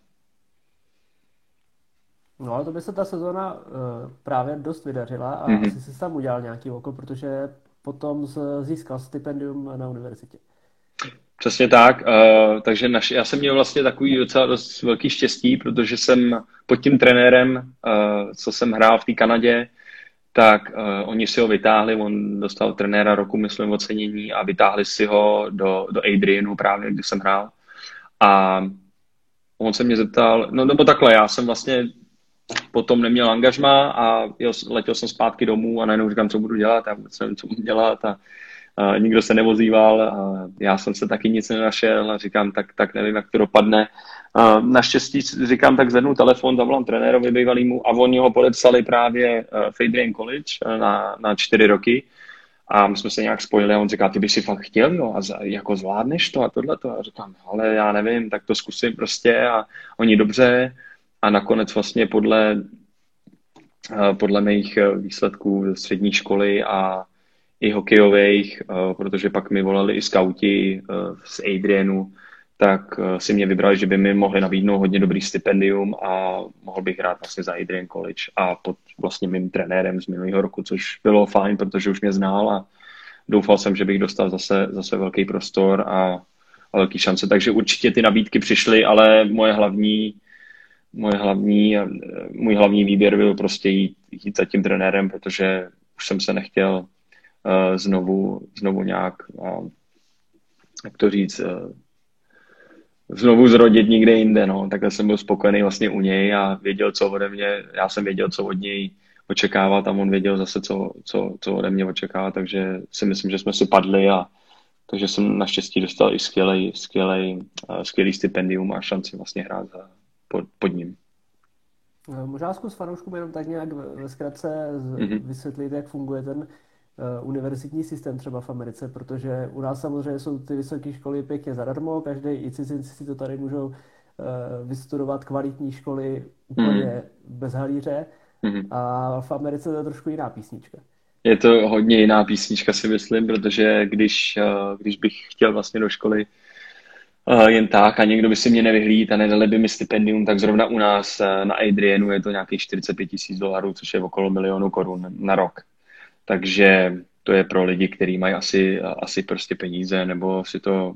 No ale to by se ta sezóna uh, právě dost vydařila a mm-hmm. asi jsi tam udělal nějaký oko, protože potom získal stipendium na univerzitě. Přesně tak. Uh, takže naš, já jsem měl vlastně takový docela dost velký štěstí, protože jsem pod tím trenérem, uh, co jsem hrál v té Kanadě, tak uh, oni si ho vytáhli, on dostal trenéra roku, myslím, ocenění a vytáhli si ho do, do Adrianu právě, kde jsem hrál. A on se mě zeptal, no nebo takhle, já jsem vlastně potom neměl angažma a jel, letěl jsem zpátky domů a najednou říkám, co budu dělat, já vůbec nevím, co budu dělat a nikdo se nevozýval a já jsem se taky nic nenašel říkám, tak, tak nevím, jak to dopadne. Naštěstí říkám, tak zvednu telefon, zavolám trenérovi bývalýmu a oni ho podepsali právě uh, Fadrian College uh, na, na čtyři roky a my jsme se nějak spojili a on říká, ty by si fakt chtěl, jo, a za, jako zvládneš to a tohle to. A říkám, ale já nevím, tak to zkusím prostě a oni dobře. A nakonec vlastně podle, eh, podle mých eh, výsledků ze střední školy a i hokejových, eh, protože pak mi volali i skauti z Adrianu, tak si mě vybrali, že by mi mohli nabídnout hodně dobrý stipendium a mohl bych hrát vlastně za Adrian College a pod vlastně mým trenérem z minulého roku, což bylo fajn, protože už mě znal a doufal jsem, že bych dostal zase, zase velký prostor a, a velký šance. Takže určitě ty nabídky přišly, ale moje hlavní, moje hlavní, můj hlavní výběr byl prostě jít, jít za tím trenérem, protože už jsem se nechtěl uh, znovu, znovu nějak, uh, jak to říct, uh, znovu zrodit někde jinde, no. Takhle jsem byl spokojený vlastně u něj a věděl, co ode mě, já jsem věděl, co od něj očekávat a on věděl zase, co, co, co ode mě očekává, takže si myslím, že jsme si padli a takže jsem naštěstí dostal i skvělej, skvělej, uh, skvělý stipendium a šanci vlastně hrát za, pod, pod ním. Možná zkus fanouškům jenom tak nějak ve zkratce mm-hmm. vysvětlit, jak funguje ten univerzitní systém třeba v Americe, protože u nás samozřejmě jsou ty vysoké školy pěkně zadarmo, každý i cizinci si to tady můžou uh, vystudovat kvalitní školy úplně mm. bez halíře mm. a v Americe to je trošku jiná písnička. Je to hodně jiná písnička si myslím, protože když, uh, když bych chtěl vlastně do školy jen tak a někdo by si mě nevyhlíd a nedali by mi stipendium, tak zrovna u nás na Adrianu je to nějakých 45 tisíc dolarů, což je okolo milionu korun na rok. Takže to je pro lidi, kteří mají asi, asi prostě peníze, nebo si to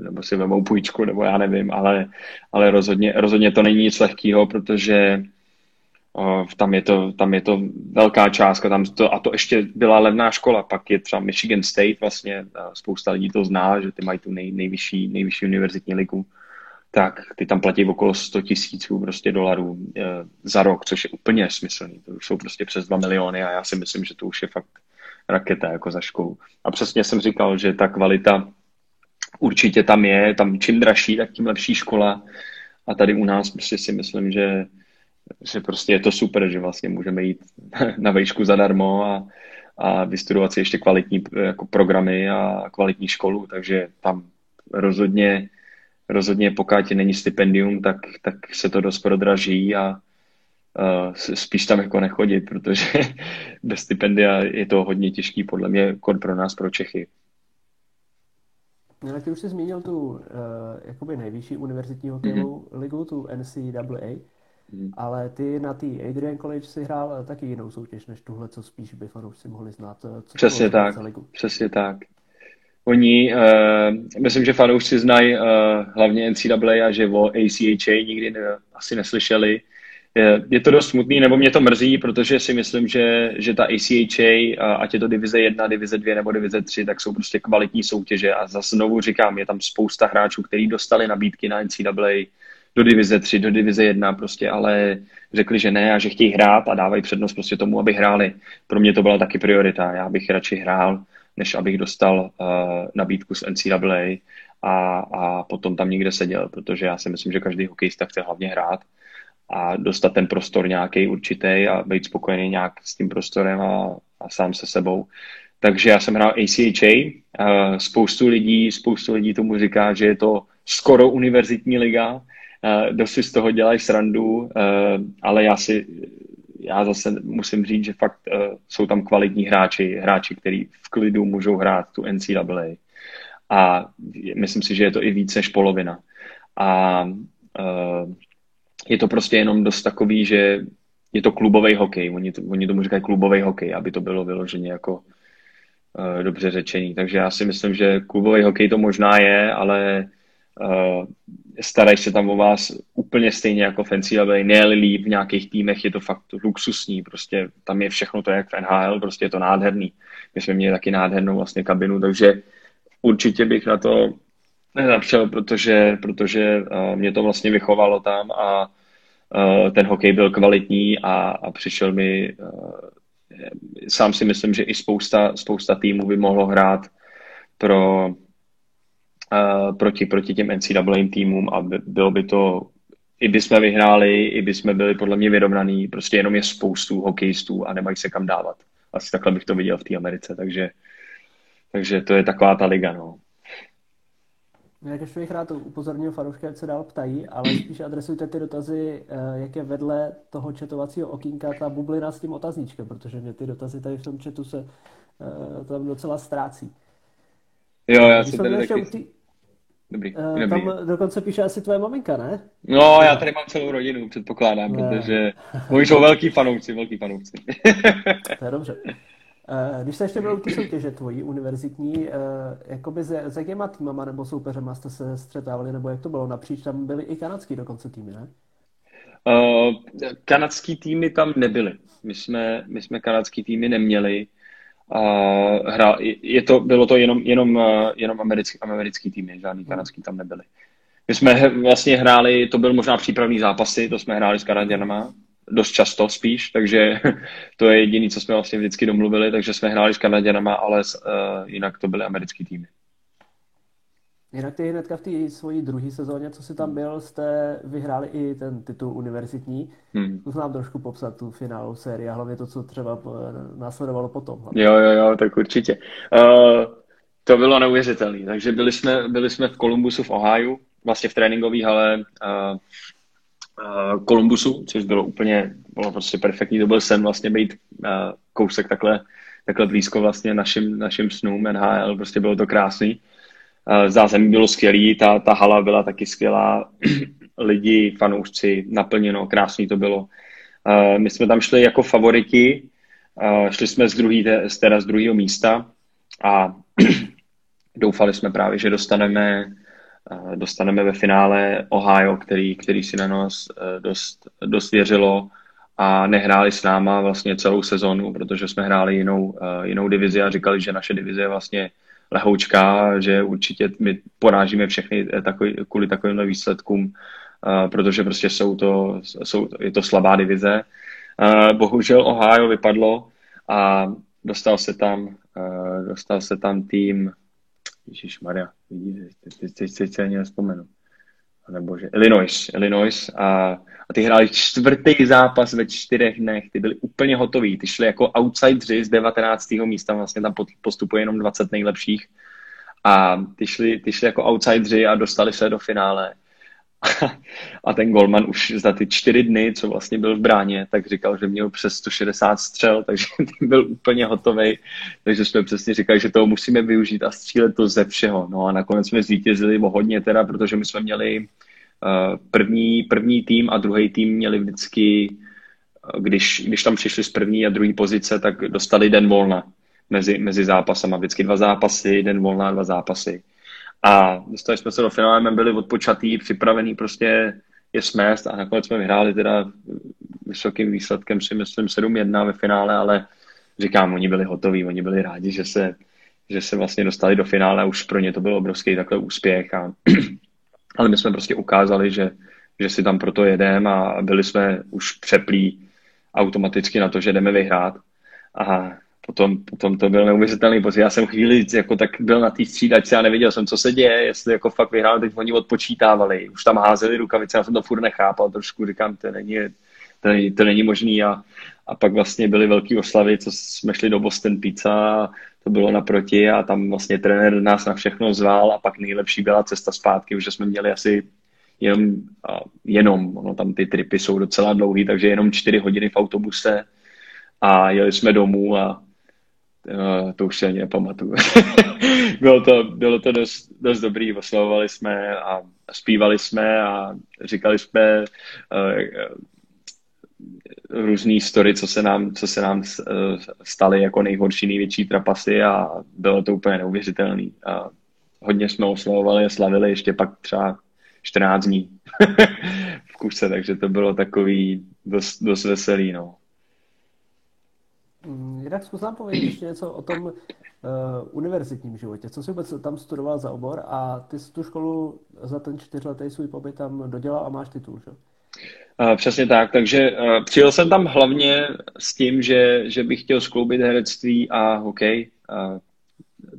nebo si vemou půjčku, nebo já nevím, ale, ale rozhodně, rozhodně to není nic lehkého, protože tam je, to, tam je to velká částka, tam to, a to ještě byla levná škola, pak je třeba Michigan State vlastně, spousta lidí to zná, že ty mají tu nej, nejvyšší, nejvyšší univerzitní ligu, tak ty tam platí okolo 100 tisíců prostě dolarů e, za rok, což je úplně smyslný. To jsou prostě přes 2 miliony a já si myslím, že to už je fakt raketa jako za školu. A přesně jsem říkal, že ta kvalita určitě tam je, tam čím dražší, tak tím lepší škola. A tady u nás prostě si myslím, že, že prostě je to super, že vlastně můžeme jít na vejšku zadarmo a, a vystudovat si ještě kvalitní jako programy a kvalitní školu, takže tam rozhodně rozhodně pokud není stipendium, tak, tak se to dost prodraží a uh, spíš tam jako nechodit, protože bez stipendia je to hodně těžký podle mě kod pro nás, pro Čechy. No, ty už jsi zmínil tu uh, jakoby nejvyšší univerzitní hokejovou mm-hmm. ligu, tu NCAA, mm. ale ty na té Adrian College si hrál taky jinou soutěž než tuhle, co spíš by fanoušci mohli znát. Co přesně tak, ligu? přesně tak. Oni, uh, myslím, že fanoušci znají uh, hlavně NCAA a že o ACHA nikdy ne, asi neslyšeli. Je, je to dost smutný, nebo mě to mrzí, protože si myslím, že, že ta ACHA, ať je to divize 1, divize 2 nebo divize 3, tak jsou prostě kvalitní soutěže a zase znovu říkám, je tam spousta hráčů, kteří dostali nabídky na NCAA do divize 3, do divize 1 prostě, ale řekli, že ne a že chtějí hrát a dávají přednost prostě tomu, aby hráli. Pro mě to byla taky priorita, já bych radši hrál než abych dostal uh, nabídku z NCAA a, a potom tam někde seděl, protože já si myslím, že každý hokejista chce hlavně hrát a dostat ten prostor nějaký určitý a být spokojený nějak s tím prostorem a, a sám se sebou. Takže já jsem hrál ACHA, uh, eh, spoustu lidí, spoustu lidí tomu říká, že je to skoro univerzitní liga, uh, dost z toho dělají srandu, uh, ale já si já zase musím říct, že fakt uh, jsou tam kvalitní hráči, hráči, kteří v klidu můžou hrát tu NCAA. A myslím si, že je to i víc než polovina. A uh, je to prostě jenom dost takový, že je to klubový hokej. Oni, to, oni tomu říkají klubový hokej, aby to bylo vyloženě jako uh, dobře řečený. Takže já si myslím, že klubový hokej to možná je, ale uh, starají se tam o vás úplně stejně jako fancy level, ne líp v nějakých týmech, je to fakt luxusní, prostě tam je všechno to jak v NHL, prostě je to nádherný. My jsme měli taky nádhernou vlastně kabinu, takže určitě bych na to nenapřel, protože, protože uh, mě to vlastně vychovalo tam a uh, ten hokej byl kvalitní a, a přišel mi, sám si myslím, že i spousta, spousta týmů by mohlo hrát pro uh, proti, proti těm NCAA týmům a by, bylo by to, i by jsme vyhráli, i by jsme byli podle mě vyrovnaný, prostě jenom je spoustu hokejistů a nemají se kam dávat. Asi takhle bych to viděl v té Americe, takže, takže to je taková ta liga, no. Jak ještě bych rád upozornil fanoušky, se dál ptají, ale spíš adresujte ty dotazy, eh, jak je vedle toho četovacího okýnka ta bublina s tím otazníčkem, protože mě ty dotazy tady v tom četu se uh, tam docela ztrácí. Jo, já si tady taky... Tý... Dobrý, uh, dobrý. Tam dokonce píše asi tvoje maminka, ne? No, já tady mám celou rodinu, předpokládám, ne. protože oni jsou velký fanoušci, velký fanoušci. to je dobře. Eh, když se ještě bylo ty soutěže tvojí univerzitní, eh, jakoby s, s jakýma týmama nebo soupeřema jste se střetávali, nebo jak to bylo napříč, tam byly i kanadský dokonce týmy, ne? Uh, kanadský týmy tam nebyly. My jsme, my jsme kanadský týmy neměli. Uh, hra, je to, bylo to jenom, jenom, uh, jenom americký, americký týmy, žádný hmm. kanadský tam nebyly. My jsme vlastně hráli, to byl možná přípravný zápasy, to jsme hráli s Kanaděnama, dost často spíš, takže to je jediné, co jsme vlastně vždycky domluvili, takže jsme hráli s Kanaděnama, ale uh, jinak to byly americký týmy. Jinak ty hnedka v té svojí druhé sezóně, co jsi tam byl, jste vyhráli i ten titul univerzitní. Hmm. Zkus nám trošku popsat tu finálovou sérii a hlavně to, co třeba eh, následovalo potom. Hlavně. Jo, jo, jo, tak určitě. Uh, to bylo neuvěřitelné. Takže byli jsme, byli jsme v Columbusu v Ohio, vlastně v tréninkové hale uh, uh, Columbusu, což bylo úplně, bylo prostě perfektní, to byl sen vlastně být uh, kousek takhle, takhle blízko vlastně našim, našim snům NHL, prostě bylo to krásný. Uh, zázemí bylo skvělý, ta, ta hala byla taky skvělá, lidi, fanoušci, naplněno, krásný to bylo. Uh, my jsme tam šli jako favoriti, uh, šli jsme z, druhý, z, teda z druhého místa a doufali jsme právě, že dostaneme dostaneme ve finále Ohio, který, který si na nás eh, dost, dost věřilo a nehráli s náma vlastně celou sezonu, protože jsme hráli jinou, eh, jinou divizi a říkali, že naše divize je vlastně lehoučká, že určitě my porážíme všechny eh, takový, kvůli takovým výsledkům, protože prostě jsou to, jsou, je to slabá divize. Bohužel Ohio vypadlo a dostal se tam, dostal se tam tým Ježíš Maria, vidíš, teď se ani nespomenu. Nebo že Illinois, Illinois a, a ty hráli čtvrtý zápas ve čtyřech dnech, ty byli úplně hotoví, ty šli jako outsideri z 19. místa, vlastně tam postupuje jenom 20 nejlepších a ty šli, ty šli jako outsideri a dostali se do finále a ten golman už za ty čtyři dny, co vlastně byl v bráně, tak říkal, že měl přes 160 střel, takže byl úplně hotový. Takže jsme přesně říkali, že toho musíme využít a střílet to ze všeho. No a nakonec jsme zvítězili o hodně teda, protože my jsme měli uh, první, první tým a druhý tým měli vždycky, uh, když, když tam přišli z první a druhé pozice, tak dostali den volna mezi, mezi zápasama. Vždycky dva zápasy, den volna, dva zápasy. A dostali jsme se do finále, jsme byli odpočatý, připravený prostě je smést a nakonec jsme vyhráli teda vysokým výsledkem, si myslím 7-1 ve finále, ale říkám, oni byli hotoví, oni byli rádi, že se, že se vlastně dostali do finále a už pro ně to byl obrovský takhle úspěch. A, ale my jsme prostě ukázali, že, že si tam proto jedeme a byli jsme už přeplí automaticky na to, že jdeme vyhrát. A potom, potom to byl neuvěřitelný pocit. Já jsem chvíli jako tak byl na té střídačce a nevěděl jsem, co se děje, jestli jako fakt vyhrál, teď oni odpočítávali, už tam házeli rukavice, já jsem to furt nechápal trošku, říkám, to není, to není, to není možný a, a pak vlastně byly velké oslavy, co jsme šli do Boston Pizza, to bylo naproti a tam vlastně trenér nás na všechno zval a pak nejlepší byla cesta zpátky, už jsme měli asi jenom, jenom ono tam ty tripy jsou docela dlouhý, takže jenom čtyři hodiny v autobuse a jeli jsme domů a to už se ani nepamatuju. bylo to, bylo to dost, dost dobrý, oslavovali jsme a zpívali jsme a říkali jsme uh, různý story, co se nám, co se nám staly jako nejhorší, největší trapasy a bylo to úplně neuvěřitelný. A hodně jsme oslavovali a slavili ještě pak třeba 14 dní v kuse, takže to bylo takový dost, dost veselý, no. Jinak zkus nám povědět ještě něco o tom uh, univerzitním životě. Co jsi vůbec tam studoval za obor a ty jsi tu školu za ten čtyřletý svůj pobyt tam dodělal a máš titul, že? Přesně tak, takže uh, přijel jsem tam hlavně s tím, že, že bych chtěl skloubit herectví a hokej. Uh,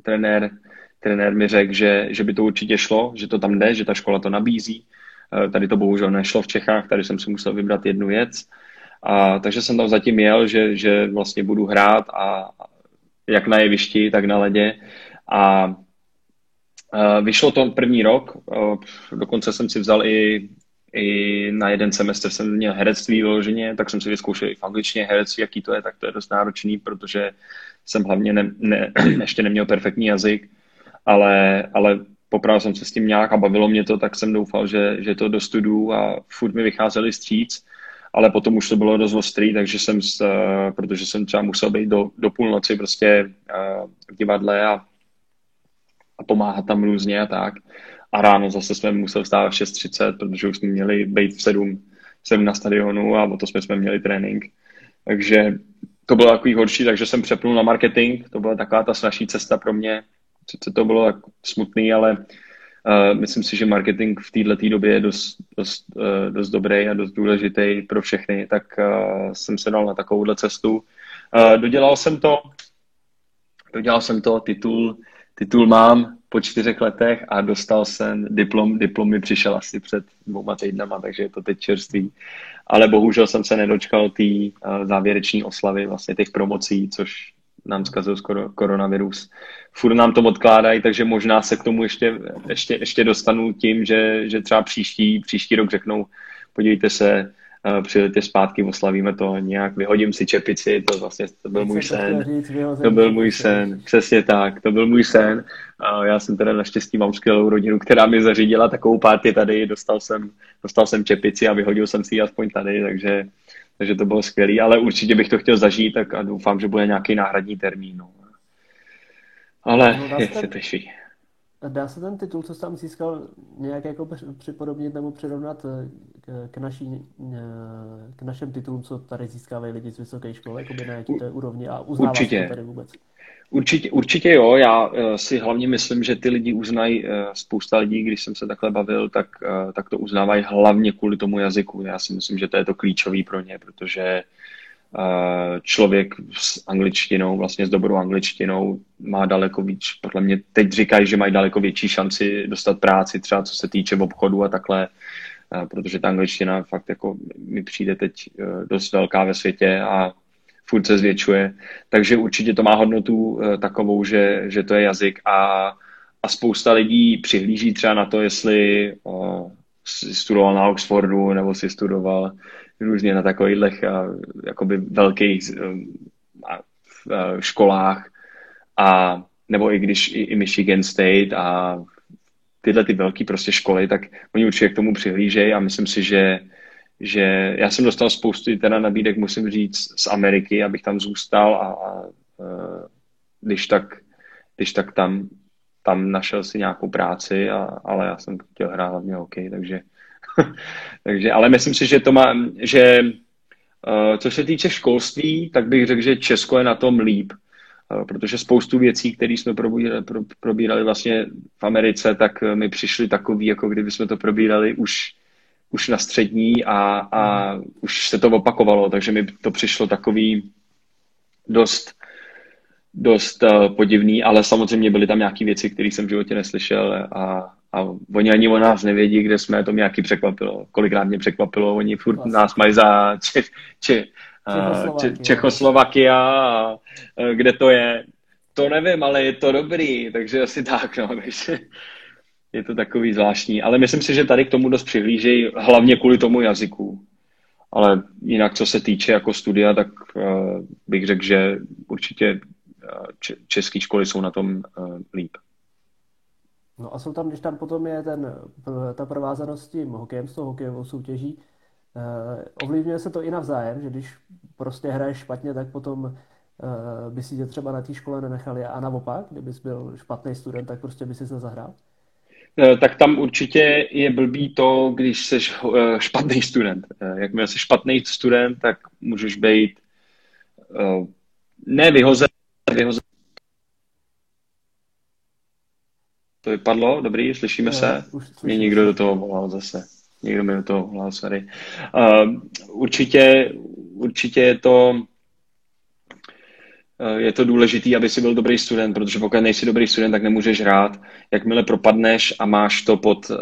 trenér, trenér mi řekl, že, že by to určitě šlo, že to tam jde, že ta škola to nabízí. Uh, tady to bohužel nešlo v Čechách, tady jsem si musel vybrat jednu věc. A, takže jsem tam zatím jel, že, že vlastně budu hrát a jak na jevišti, tak na ledě. A, a vyšlo to první rok, dokonce jsem si vzal i, i na jeden semestr jsem měl herectví vyloženě, tak jsem si vyzkoušel i v angličtině herectví, jaký to je, tak to je dost náročný, protože jsem hlavně ne, ne, ještě neměl perfektní jazyk, ale, ale popravil jsem se s tím nějak a bavilo mě to, tak jsem doufal, že, že to dostudu a furt mi vycházeli stříc ale potom už to bylo dost ostrý, takže jsem, uh, protože jsem třeba musel být do, do půlnoci prostě uh, v divadle a, a pomáhat tam různě a tak. A ráno zase jsme museli vstávat v 6.30, protože už jsme měli být v 7, 7 na stadionu a o to jsme, jsme měli trénink. Takže to bylo takový horší, takže jsem přepnul na marketing, to byla taková ta snažší cesta pro mě. Sice to bylo tak smutný, ale Uh, myslím si, že marketing v této době je dost, dost, uh, dost dobrý a dost důležitý pro všechny, tak uh, jsem se dal na takovouhle cestu. Dodělal jsem to, dodělal jsem to, titul, titul mám po čtyřech letech a dostal jsem diplom, diplom mi přišel asi před dvouma týdnama, takže je to teď čerstvý. Ale bohužel jsem se nedočkal té závěreční oslavy, vlastně těch promocí, což nám zkazil skoro koronavirus. Furt nám to odkládají, takže možná se k tomu ještě, ještě, ještě dostanu tím, že, že třeba příští, příští rok řeknou, podívejte se, uh, přijdete zpátky, oslavíme to nějak, vyhodím si čepici, to vlastně to byl můj sen. To byl můj sen, přesně tak, to byl můj sen. A já jsem teda naštěstí mám skvělou rodinu, která mi zařídila takovou párty tady, dostal jsem, dostal jsem čepici a vyhodil jsem si ji aspoň tady, takže takže to bylo skvělé, ale určitě bych to chtěl zažít tak a doufám, že bude nějaký náhradní termín. No. Ale no, je se teší. Dá se ten titul, co jsi tam získal, nějak jako připodobnit nebo přirovnat eh, k, k, naší, eh, k našem titulům, co tady získávají lidi z vysoké školy, jako by na to je úrovni a uznáváš to tady vůbec? Určitě, určitě jo, já uh, si hlavně myslím, že ty lidi uznají, uh, spousta lidí, když jsem se takhle bavil, tak, uh, tak to uznávají hlavně kvůli tomu jazyku. Já si myslím, že to je to klíčový pro ně, protože člověk s angličtinou, vlastně s dobrou angličtinou má daleko víc, podle mě teď říkají, že mají daleko větší šanci dostat práci, třeba co se týče obchodu a takhle, protože ta angličtina fakt jako mi přijde teď dost velká ve světě a furt se zvětšuje, takže určitě to má hodnotu eh, takovou, že, že to je jazyk a, a spousta lidí přihlíží třeba na to, jestli o, si studoval na Oxfordu nebo si studoval různě na takových jakoby velkých a, a, školách a nebo i když i, i Michigan State a tyhle ty velké prostě školy, tak oni určitě k tomu přihlížejí a myslím si, že že já jsem dostal spoustu teda nabídek, musím říct, z Ameriky, abych tam zůstal a, a, a když tak, když tak tam, tam našel si nějakou práci, a, ale já jsem chtěl hrát hlavně hokej, takže, takže, ale myslím si, že to má, že uh, co se týče školství, tak bych řekl, že Česko je na tom líp, uh, protože spoustu věcí, které jsme probírali, pro, probírali vlastně v Americe, tak mi přišly takový, jako kdyby jsme to probírali už už na střední a, a už se to opakovalo, takže mi to přišlo takový dost, dost uh, podivný, ale samozřejmě byly tam nějaké věci, které jsem v životě neslyšel a, a oni ani o nás nevědí, kde jsme, to mě nějaký překvapilo. Kolikrát mě překvapilo, oni furt vlastně. nás mají za če, če, če, Čechoslovakia, a, kde to je. To nevím, ale je to dobrý, takže asi tak, no, takže je to takový zvláštní. Ale myslím si, že tady k tomu dost přihlížejí, hlavně kvůli tomu jazyku. Ale jinak, co se týče jako studia, tak uh, bych řekl, že určitě uh, české školy jsou na tom uh, líp. No a jsou tam, když tam potom je ten, ta provázanost s tím hokejem, s tou hokejovou soutěží, ovlivňuje se to i navzájem, že když prostě hraješ špatně, tak potom by si tě třeba na té škole nenechali a naopak, kdybys byl špatný student, tak prostě by si se zahrál? Tak tam určitě je blbý to, když jsi špatný student. Jakmile jsi špatný student, tak můžeš být ne vyhozen, vyhozen To vypadlo, dobrý, slyšíme se? Mě někdo do toho volal zase. Někdo mi do toho volal, sorry. Určitě, určitě je to je to důležitý, aby si byl dobrý student, protože pokud nejsi dobrý student, tak nemůžeš hrát. Jakmile propadneš a máš to pod uh,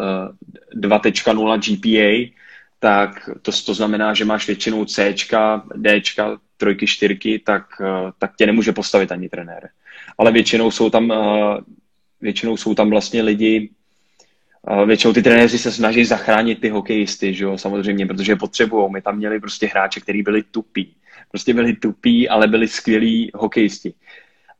2.0 GPA, tak to, to znamená, že máš většinou C, D, trojky, čtyřky, tak, uh, tak tě nemůže postavit ani trenér. Ale většinou jsou tam většinou jsou tam vlastně lidi, většinou ty trenéři se snaží zachránit ty hokejisty, že jo, samozřejmě, protože je potřebují. My tam měli prostě hráče, kteří byli tupí. Prostě byli tupí, ale byli skvělí hokejisti.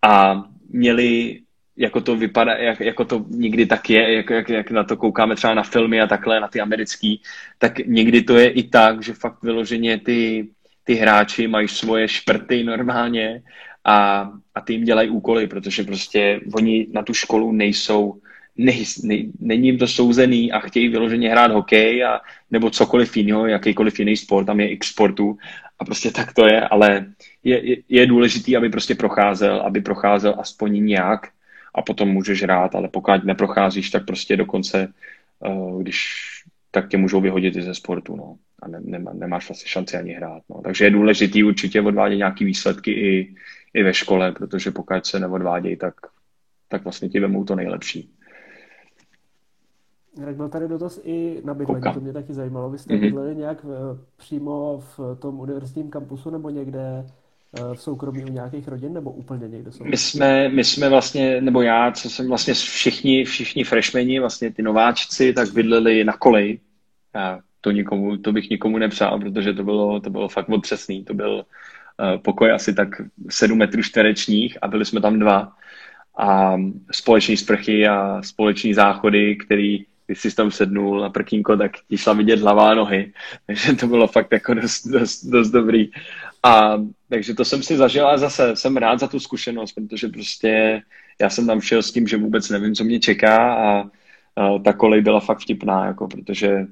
A měli, jako to vypadá, jak, jako to někdy tak je, jak, jak, jak na to koukáme třeba na filmy a takhle, na ty americký, tak někdy to je i tak, že fakt vyloženě ty, ty hráči mají svoje šprty normálně a, a ty jim dělají úkoly, protože prostě oni na tu školu nejsou, nej, nej, není jim to souzený a chtějí vyloženě hrát hokej a, nebo cokoliv jiného, jakýkoliv jiný sport, tam je x sportů a prostě tak to je, ale je, je, je důležitý, aby prostě procházel, aby procházel aspoň nějak a potom můžeš hrát, ale pokud neprocházíš, tak prostě dokonce, uh, když tak tě můžou vyhodit i ze sportu, no. A ne, nemá, nemáš vlastně šanci ani hrát, no. Takže je důležitý určitě odvádět nějaký výsledky i, i ve škole, protože pokud se neodvádějí, tak, tak vlastně ti vemou to nejlepší. Jak byl tady dotaz i na bydlení, Kuka. to mě taky zajímalo. Vy jste mm-hmm. bydleli nějak v, přímo v tom univerzitním kampusu nebo někde eh, v soukromí u nějakých rodin nebo úplně někde jsou? My jsme, my jsme vlastně, nebo já, co jsem vlastně všichni, všichni freshmeni, vlastně ty nováčci, tak bydleli na koleji. A to, nikomu, to bych nikomu nepřál, protože to bylo, to bylo fakt otřesný. To byl Eh, pokoj asi tak 7 metrů čtverečních a byli jsme tam dva. A společní sprchy a společní záchody, který když jsi tam sednul na prkínko, tak ti šla vidět hlava a nohy. Takže to bylo fakt jako dost, dost, dost dobrý. A takže to jsem si zažil a zase jsem rád za tu zkušenost, protože prostě já jsem tam šel s tím, že vůbec nevím, co mě čeká a, a ta kolej byla fakt vtipná, jako, protože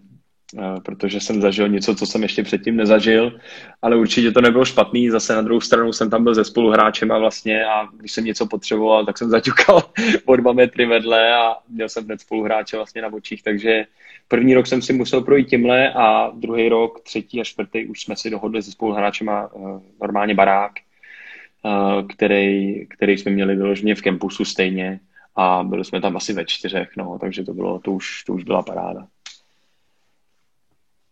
protože jsem zažil něco, co jsem ještě předtím nezažil, ale určitě to nebylo špatný. Zase na druhou stranu jsem tam byl se spoluhráčem a vlastně a když jsem něco potřeboval, tak jsem zaťukal o dva metry vedle a měl jsem hned spoluhráče vlastně na očích, takže první rok jsem si musel projít tímhle a druhý rok, třetí a čtvrtý už jsme si dohodli se spoluhráčem a uh, normálně barák, uh, který, který jsme měli vyloženě v kempusu stejně a byli jsme tam asi ve čtyřech, no, takže to, bylo, to, už, to už byla paráda.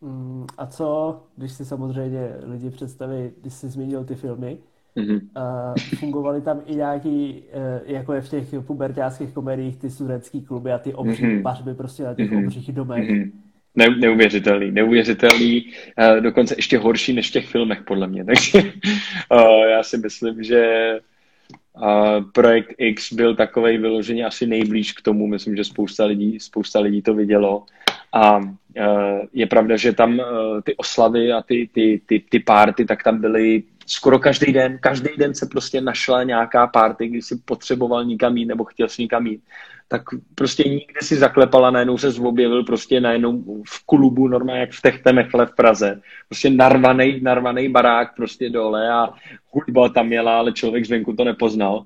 Mm, a co, když si samozřejmě lidi představí, když jsi zmínil ty filmy, mm-hmm. uh, fungovaly tam i nějaký, uh, jako je v těch pubertáckých komediích, ty studentský kluby a ty obří mm-hmm. pařby prostě na těch mm-hmm. obřích domech. Mm-hmm. Ne, neuvěřitelný, neuvěřitelný, uh, dokonce ještě horší než v těch filmech, podle mě. Takže uh, já si myslím, že Projekt X byl takový vyloženě asi nejblíž k tomu. Myslím, že spousta lidí, spousta lidí to vidělo. A je pravda, že tam uh, ty oslavy a ty, ty, ty, ty párty, tak tam byly skoro každý den. Každý den se prostě našla nějaká párty, kdy si potřeboval nikam jít nebo chtěl si nikam jít. Tak prostě nikde si zaklepala, najednou se objevil prostě najednou v klubu, normálně jak v Techtemechle v Praze. Prostě narvaný, narvaný barák prostě dole a hudba tam jela, ale člověk zvenku to nepoznal.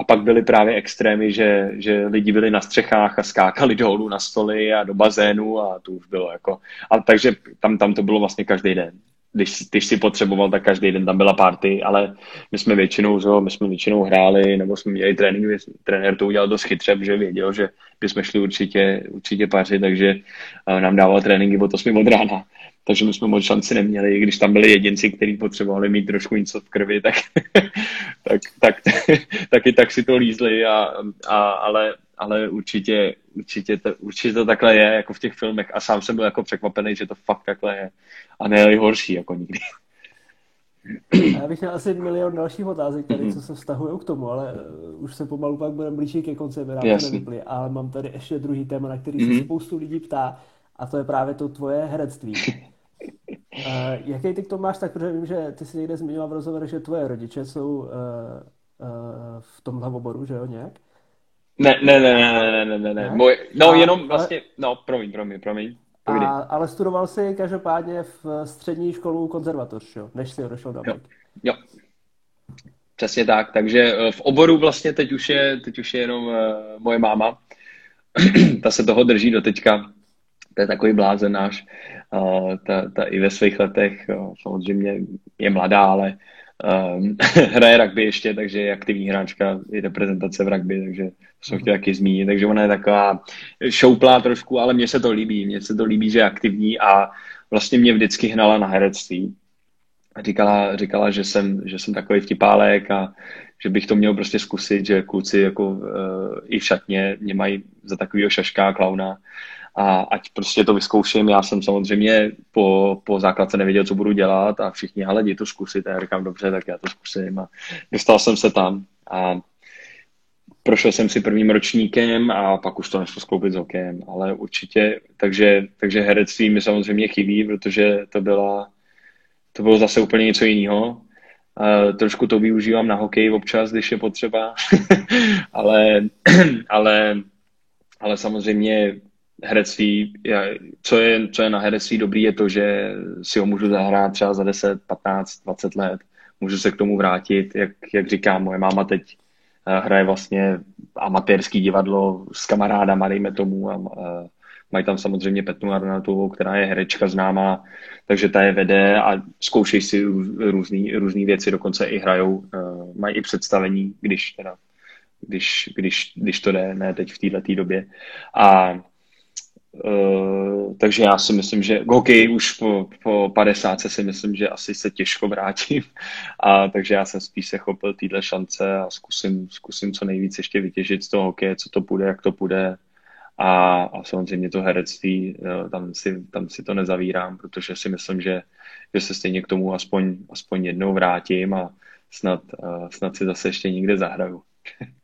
A pak byly právě extrémy, že, že lidi byli na střechách a skákali dolů na stoly a do bazénu a to už bylo jako... A takže tam, tam to bylo vlastně každý den. Když, když si potřeboval, tak každý den tam byla party, ale my jsme většinou, zo, my jsme většinou hráli, nebo jsme měli trénink, trenér to udělal dost chytře, že věděl, že bychom šli určitě, určitě pařit, takže nám dával tréninky od 8 od rána takže my jsme moc šanci neměli, i když tam byli jedinci, kteří potřebovali mít trošku něco v krvi, tak, tak, tak, taky tak si to lízli, a, a, ale, ale určitě, určitě, to, určitě to takhle je, jako v těch filmech a sám jsem byl jako překvapený, že to fakt takhle je a ne horší jako nikdy. Já bych měl asi milion dalších otázek tady, mm-hmm. co se vztahují k tomu, ale uh, už se pomalu pak budeme blížit ke konci, aby nám Ale mám tady ještě druhý téma, na který mm-hmm. se spoustu lidí ptá, a to je právě to tvoje herectví. jaký ty k tomu máš tak, protože vím, že ty jsi někde zmiňoval v rozhovoru, že tvoje rodiče jsou uh, uh, v tomhle oboru, že jo, nějak? Ne, ne, ne, ne, ne, ne, ne, ne. Moje, no, a, jenom vlastně, ale, no, promiň, promiň, promiň. A, ale studoval jsi každopádně v střední školu konzervatoř, jo, než jsi odešel do Ameriky. Jo, jo. Přesně tak, takže v oboru vlastně teď už je, teď už je jenom uh, moje máma. ta se toho drží do teďka. To je takový blázen náš. Uh, ta, ta i ve svých letech uh, samozřejmě je mladá, ale um, hraje rugby ještě, takže je aktivní hráčka, i reprezentace v rugby, takže to jsem chtěl taky zmínit. Takže ona je taková šouplá trošku, ale mně se to líbí. Mně se to líbí, že je aktivní a vlastně mě vždycky hnala na herectví. Říkala, říkala že, jsem, že jsem takový vtipálek a že bych to měl prostě zkusit, že kluci jako uh, i v šatně mě mají za takového šaška a klauna a ať prostě to vyzkouším. Já jsem samozřejmě po, po základce nevěděl, co budu dělat a všichni, ale jdi to zkusit. A já říkám, dobře, tak já to zkusím. A dostal jsem se tam a prošel jsem si prvním ročníkem a pak už to nešlo skloubit s hokejem, ale určitě, takže, takže herectví mi samozřejmě chybí, protože to byla, to bylo zase úplně něco jiného. Uh, trošku to využívám na hokej občas, když je potřeba, ale, ale, ale samozřejmě herectví, co je, co je na herectví dobrý, je to, že si ho můžu zahrát třeba za 10, 15, 20 let. Můžu se k tomu vrátit, jak, jak říkám, moje máma teď uh, hraje vlastně amatérský divadlo s kamarádama, dejme tomu, a uh, mají tam samozřejmě Petnu Arnatovou, která je herečka známá, takže ta je vede a zkoušejí si různé věci, dokonce i hrajou, uh, mají i představení, když teda když, když, když to jde, ne teď v této době. A Uh, takže já si myslím, že hokej už po, po 50 si myslím, že asi se těžko vrátím. A takže já jsem spíš se chopil téhle šance a zkusím, zkusím co nejvíc ještě vytěžit z toho hokeje, co to bude, jak to bude. A, a samozřejmě to herectví, eh, tam si, tam si to nezavírám, protože si myslím, že, že se stejně k tomu aspoň, aspoň jednou vrátím a snad, uh, snad si zase ještě někde zahraju.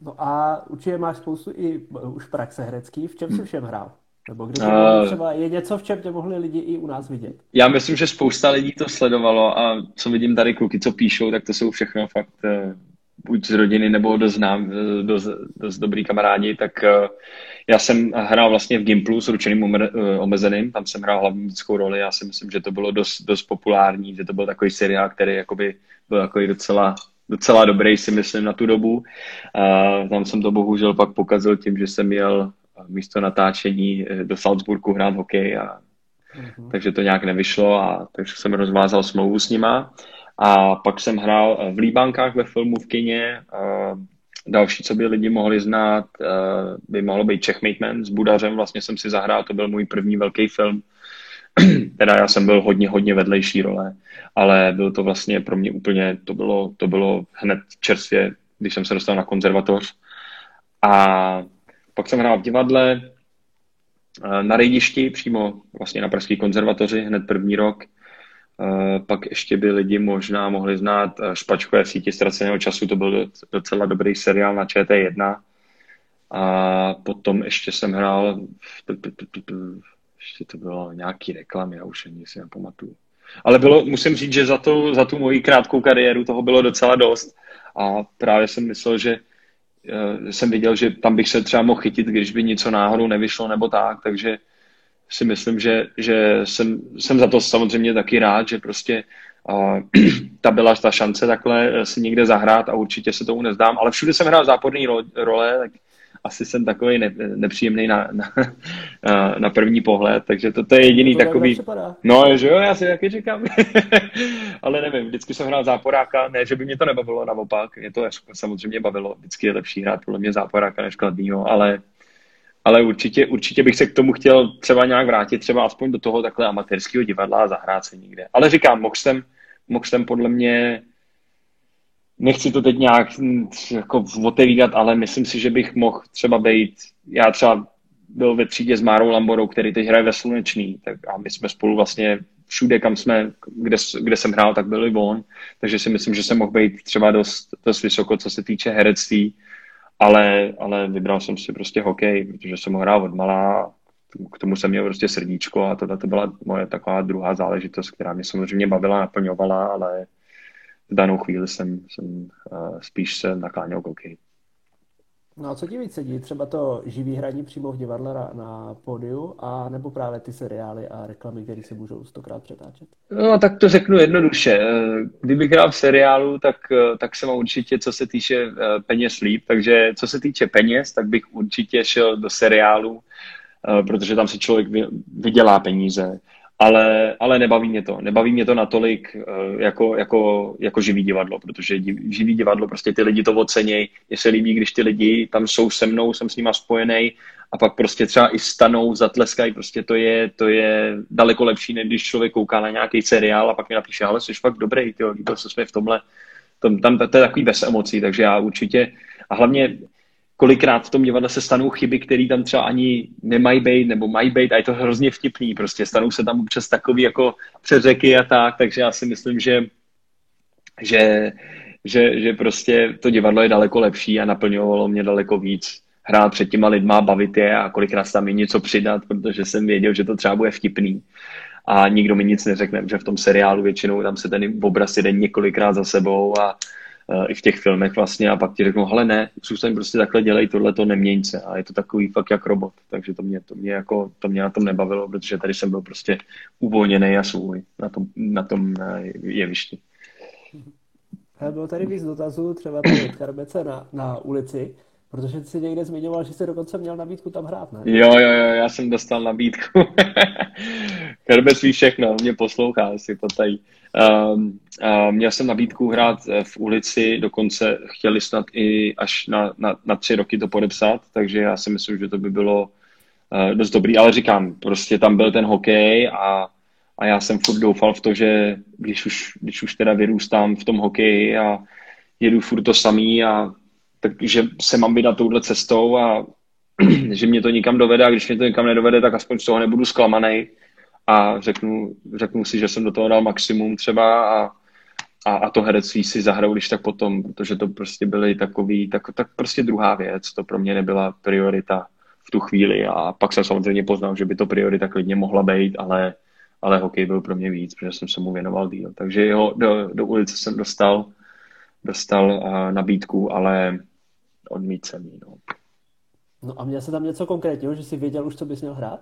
No a určitě máš spoustu i už praxe herecký. V čem jsi všem hrál? Nebo kde uh, třeba je něco, v čem tě mohli lidi i u nás vidět? Já myslím, že spousta lidí to sledovalo a co vidím tady kluky, co píšou, tak to jsou všechno fakt uh, buď z rodiny nebo dost, znám, eh, dost, dost dobrý kamarádi, tak já jsem hrál vlastně v Gimplu s ručeným omezeným, tam jsem hrál hlavní lidskou roli, já si myslím, že to bylo dost, dost populární, že to byl takový seriál, který jakoby byl takový docela docela dobrý, si myslím, na tu dobu. Uh, tam jsem to bohužel pak pokazil tím, že jsem jel místo natáčení eh, do Salzburgu hrát hokej a uh-huh. takže to nějak nevyšlo a takže jsem rozvázal smlouvu s nima. A pak jsem hrál eh, v Líbankách ve filmu v kině. Uh, další, co by lidi mohli znát, by mohlo být Czech Man s Budařem. Vlastně jsem si zahrál, to byl můj první velký film teda já jsem byl hodně, hodně vedlejší role, ale byl to vlastně pro mě úplně, to bylo, to bylo hned čerstvě, když jsem se dostal na konzervatoř. A pak jsem hrál v divadle, eh, na rejdišti, přímo vlastně na Pražské konzervatoři, hned první rok. Eh, pak ještě by lidi možná mohli znát eh, Špačkové v síti ztraceného času, to byl docela dobrý seriál na ČT1. A potom ještě jsem hrál ještě to bylo nějaký reklamy, já už ani si nepamatuju. Ale bylo, musím říct, že za, to, za tu moji krátkou kariéru toho bylo docela dost a právě jsem myslel, že uh, jsem viděl, že tam bych se třeba mohl chytit, když by něco náhodou nevyšlo nebo tak, takže si myslím, že, že jsem, jsem za to samozřejmě taky rád, že prostě uh, ta byla ta šance takhle si někde zahrát a určitě se tomu nezdám, ale všude jsem hrál záporný role, tak asi jsem takový ne, nepříjemný na, na, na první pohled, takže to, to je jediný to takový... No, že jo, já si taky říkám. Ale nevím, vždycky jsem hrál záporáka, ne, že by mě to nebavilo, naopak, mě to samozřejmě bavilo, vždycky je lepší hrát podle mě záporáka než kladnýho, ale ale určitě, určitě bych se k tomu chtěl třeba nějak vrátit, třeba aspoň do toho takhle amatérského divadla a zahrát se někde. Ale říkám, mohl jsem, mohl jsem podle mě nechci to teď nějak jako otevírat, ale myslím si, že bych mohl třeba být, já třeba byl ve třídě s Márou Lamborou, který teď hraje ve Slunečný, tak a my jsme spolu vlastně všude, kam jsme, kde, kde jsem hrál, tak byli on, takže si myslím, že jsem mohl být třeba dost, dost vysoko, co se týče herectví, ale, ale vybral jsem si prostě hokej, protože jsem ho hrál od malá, k tomu jsem měl prostě srdíčko a tohle to byla moje taková druhá záležitost, která mě samozřejmě bavila, naplňovala, ale v danou chvíli jsem, jsem uh, spíš se nakláněl k hokeji. No a co ti víc sedí? Třeba to živý hraní přímo v divadle na, na pódiu a nebo právě ty seriály a reklamy, které se můžou stokrát přetáčet? No tak to řeknu jednoduše. Kdybych hrál v seriálu, tak, tak jsem určitě, co se týče eh, peněz líp. Takže co se týče peněz, tak bych určitě šel do seriálu, eh, protože tam si člověk vydělá peníze ale, ale nebaví mě to. Nebaví mě to natolik eh, jako, jako, jako živý divadlo, protože živý divadlo, prostě ty lidi to ocenějí. Mně se líbí, když ty lidi tam jsou se mnou, jsem s nima spojený a pak prostě třeba i stanou, zatleskají, prostě to je, to je daleko lepší, než když člověk kouká na nějaký seriál a pak mi napíše, ale jsi fakt dobrý, ty líbil se mi v tomhle. Tom, tam to je takový bez emocí, takže já určitě, a hlavně kolikrát v tom divadle se stanou chyby, které tam třeba ani nemají být, nebo mají být a je to hrozně vtipný. Prostě stanou se tam přes takový jako přeřeky a tak, takže já si myslím, že, že, že, že prostě to divadlo je daleko lepší a naplňovalo mě daleko víc hrát před těma lidma, bavit je a kolikrát tam i něco přidat, protože jsem věděl, že to třeba bude vtipný. A nikdo mi nic neřekne, že v tom seriálu většinou tam se ten obraz jde několikrát za sebou a, i v těch filmech vlastně a pak ti řeknou, hele ne, zůstaň prostě takhle dělej, tohle to neměň se a je to takový fakt jak robot, takže to mě, to mě jako, to mě na tom nebavilo, protože tady jsem byl prostě uvolněný a svůj na tom, na tom uh, jevišti. Bylo tady víc dotazů, třeba tady od Karbece na, na ulici, Protože jsi někde zmiňoval, že jsi dokonce měl nabídku tam hrát, ne? Jo, jo, jo, já jsem dostal nabídku. Kerbec ví všechno, mě poslouchá, si to tady. Um, uh, měl jsem nabídku hrát eh, v ulici, dokonce chtěli snad i až na, na, na tři roky to podepsat, takže já si myslím, že to by bylo uh, dost dobrý, ale říkám, prostě tam byl ten hokej a, a já jsem furt doufal v to, že když už, když už teda vyrůstám v tom hokeji a jedu furt to samý a takže se mám vydat touhle cestou a že mě to nikam dovede a když mě to nikam nedovede, tak aspoň z toho nebudu zklamaný a řeknu, řeknu si, že jsem do toho dal maximum třeba a, a, a to herectví si zahraju když tak potom, protože to prostě byly takový, tak, tak prostě druhá věc, to pro mě nebyla priorita v tu chvíli a pak jsem samozřejmě poznal, že by to priorita klidně mohla být, ale, ale hokej byl pro mě víc, protože jsem se mu věnoval díl. Takže jo, do, do ulice jsem dostal, dostal uh, nabídku, ale jí. No. no a měl se tam něco konkrétního, že jsi věděl už, co bys měl hrát?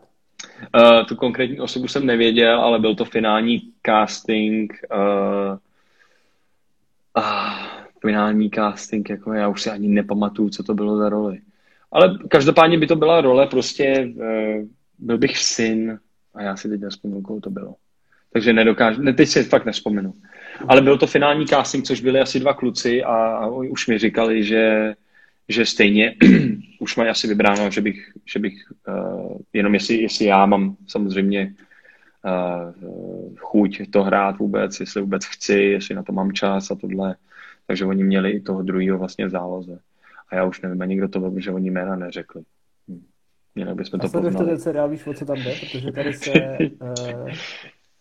Uh, tu konkrétní osobu jsem nevěděl, ale byl to finální casting. Uh, uh, finální casting, jako já už si ani nepamatuju, co to bylo za roli. Ale každopádně by to byla role, prostě uh, byl bych syn a já si teď nespomínám, koho to bylo. Takže nedokážu, ne, teď si fakt nespomenu. Ale byl to finální casting, což byli asi dva kluci a, a už mi říkali, že že stejně už mají asi vybráno, že bych, že bych uh, jenom jestli, jestli já mám samozřejmě uh, chuť to hrát vůbec, jestli vůbec chci, jestli na to mám čas a tohle. Takže oni měli i toho druhého vlastně v záloze. A já už nevím ani, kdo to byl, že oni jména neřekli. Hm. Jinak bychom to poznali. A ten seriál, víš, o co tam jde? Protože tady se uh,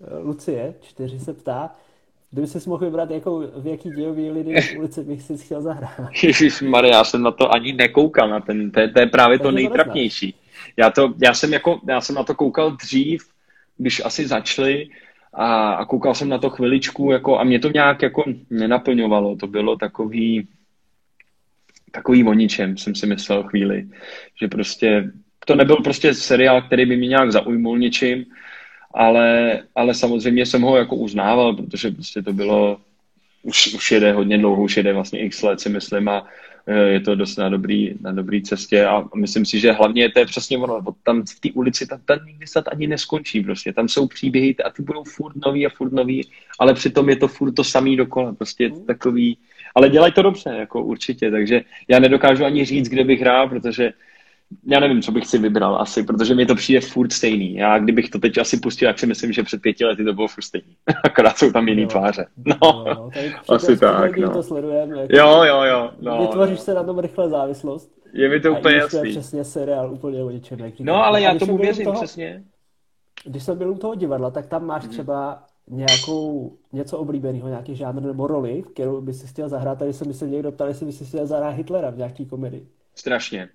Lucie, čtyři se ptá, Kdyby se mohl vybrat, jako, v jaký dějový lidi v ulici bych si chtěl zahrát. Ježíš Maria, já jsem na to ani nekoukal, na ten, to, je, to je právě to nejtrapnější. Já, to, já, jsem jako, já jsem na to koukal dřív, když asi začali a, a koukal jsem na to chviličku jako, a mě to nějak jako nenaplňovalo. To bylo takový, takový o ničem, jsem si myslel chvíli. Že prostě, to nebyl prostě seriál, který by mě nějak zaujmul ničím ale, ale samozřejmě jsem ho jako uznával, protože prostě to bylo, už, už jede hodně dlouho, už jede vlastně x let si myslím a e, je to dost na dobrý, na dobrý cestě. A myslím si, že hlavně to je přesně ono, tam v té ulici tam, tam nikdy snad ani neskončí prostě, tam jsou příběhy a ty budou furt nový a furt nový, ale přitom je to furt to samý dokola, prostě je to takový, ale dělají to dobře, jako určitě, takže já nedokážu ani říct, kde bych hrál, protože já nevím, co bych si vybral asi, protože mi to přijde furt stejný. Já kdybych to teď asi pustil, tak si myslím, že před pěti lety to bylo furt stejný. Akorát jsou tam jiný jo. tváře. No, no asi tak. No. To sledujeme, jako jo, jo, jo. No, vytvoříš no. se na tom rychle závislost. Je mi to úplně jasný. To je přesně seriál úplně o ničem. No, ale já tomu věřím toho, přesně. Když jsem byl u toho divadla, tak tam máš mm. třeba nějakou, něco oblíbeného, nějaký žánr nebo roli, kterou by si chtěl zahrát. Tady se mi se někdo ptal, jestli by si chtěl zahrát Hitlera v nějaký komedii. Strašně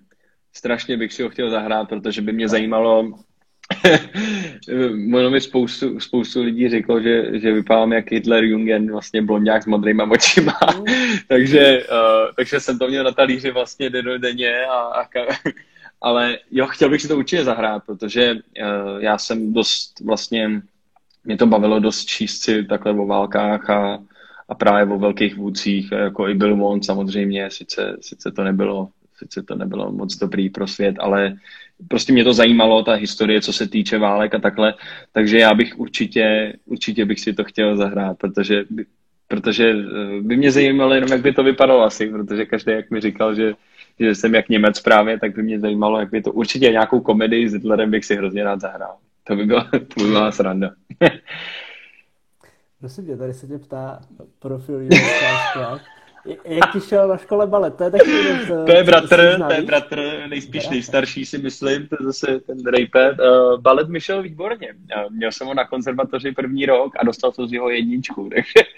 strašně bych si ho chtěl zahrát, protože by mě zajímalo, ono mi spoustu, spoustu lidí řeklo, že, že vypadám jak Hitler Jungen, vlastně blondák s modrýma očima, takže, uh, takže jsem to měl na talíři vlastně denně a, a ale jo, chtěl bych si to určitě zahrát, protože uh, já jsem dost vlastně, mě to bavilo dost číst si takhle o válkách a, a právě o velkých vůdcích, jako i Bill Wong samozřejmě, sice, sice to nebylo sice to nebylo moc dobrý pro svět, ale prostě mě to zajímalo, ta historie, co se týče válek a takhle, takže já bych určitě, určitě bych si to chtěl zahrát, protože, protože eh, by mě zajímalo jenom, jak by to vypadalo asi, protože každý, jak mi říkal, že, že jsem jak Němec právě, tak by mě zajímalo, jak by to určitě nějakou komedii s Hitlerem bych si hrozně rád zahrál. To by byla, to by byla sranda. Prosím tě, tady se tě ptá profil jak ti šel na škole balet? To je taky To je bratr, to je bratr, nejspíš nejstarší si myslím, to je zase ten Rejpet. Uh, balet mi šel výborně. Uh, měl jsem ho na konzervatoři první rok a dostal jsem z jeho jedničku, takže,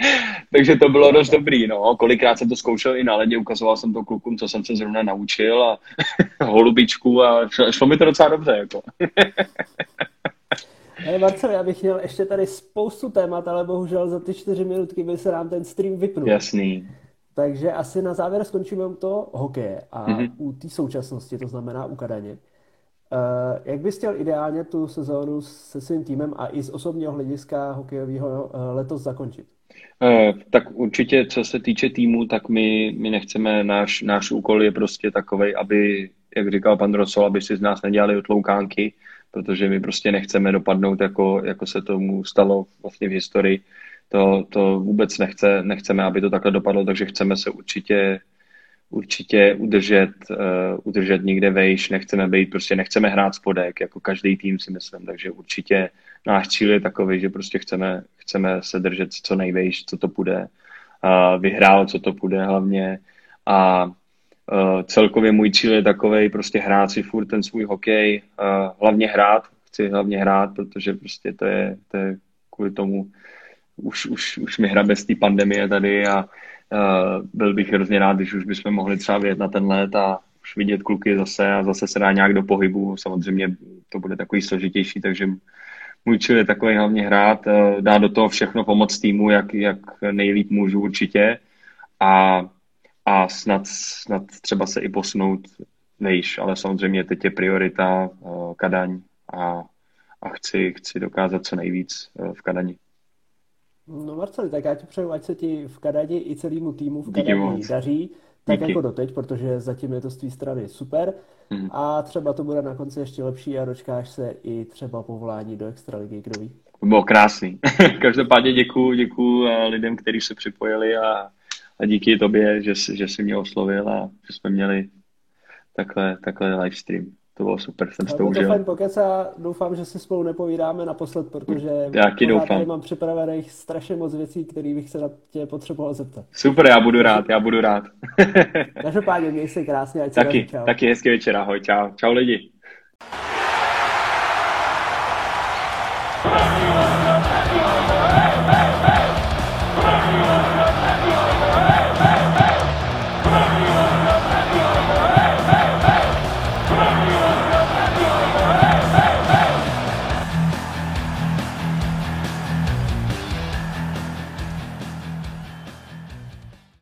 takže to bylo dost dobrý. No. Kolikrát jsem to zkoušel i na ledě, ukazoval jsem to klukům, co jsem se zrovna naučil a holubičku a šlo, šlo mi to docela dobře. Jako. Hej Marcel, já bych měl ještě tady spoustu témat, ale bohužel za ty čtyři minutky by se nám ten stream vypnul. Jasný. Takže asi na závěr skončíme u toho hokeje a mm-hmm. u té současnosti, to znamená u Kadaně. Uh, jak bys chtěl ideálně tu sezónu se svým týmem a i z osobního hlediska hokejového uh, letos zakončit? Uh, tak určitě, co se týče týmu, tak my, my nechceme, náš, náš úkol je prostě takový, aby, jak říkal pan Rosol, aby si z nás nedělali otloukánky, protože my prostě nechceme dopadnout, jako, jako se tomu stalo vlastně v historii, to, to vůbec nechce, nechceme, aby to takhle dopadlo, takže chceme se určitě určitě udržet, uh, udržet někde vejš, nechceme být, prostě nechceme hrát spodek, jako každý tým si myslím, takže určitě náš cíl je takový, že prostě chceme, chceme se držet co nejvejš, co to půjde, uh, vyhrál, co to půjde hlavně. A uh, celkově můj cíl je takový, prostě hrát si furt ten svůj hokej, uh, hlavně hrát, chci hlavně hrát, protože prostě to je, to je kvůli tomu, už, už, už mi hra bez té pandemie tady a uh, byl bych hrozně rád, když už bychom mohli třeba vyjet na ten let a už vidět kluky zase a zase se dá nějak do pohybu. Samozřejmě to bude takový složitější, takže můj cíl je takový hlavně hrát, uh, dát do toho všechno pomoc týmu, jak, jak nejlíp můžu určitě a, a snad, snad třeba se i posunout vejš, ale samozřejmě teď je priorita uh, Kadaň a, a chci, chci dokázat co nejvíc uh, v Kadani. No Marceli, tak já ti přeju, ať se ti v Kanadě i celému týmu v Kanadě daří, tak Díky. jako doteď, protože zatím je to z té strany super hmm. a třeba to bude na konci ještě lepší a dočkáš se i třeba povolání do extraligy, kdo ví. Bylo krásný. Každopádně děkuju, děkuju eh, lidem, kteří se připojili a, a díky tobě, že, že jsi mě oslovil a že jsme měli takhle, takhle live stream to bylo super, jsem si to užil. fajn pokec a doufám, že si spolu nepovídáme naposled, protože Taky doufám. tady mám připravených strašně moc věcí, které bych se na tě potřeboval zeptat. Super, já budu rád, já budu rád. Každopádně měj se krásně, ať taky, čau. Taky hezký večer, ahoj, čau. Čau lidi.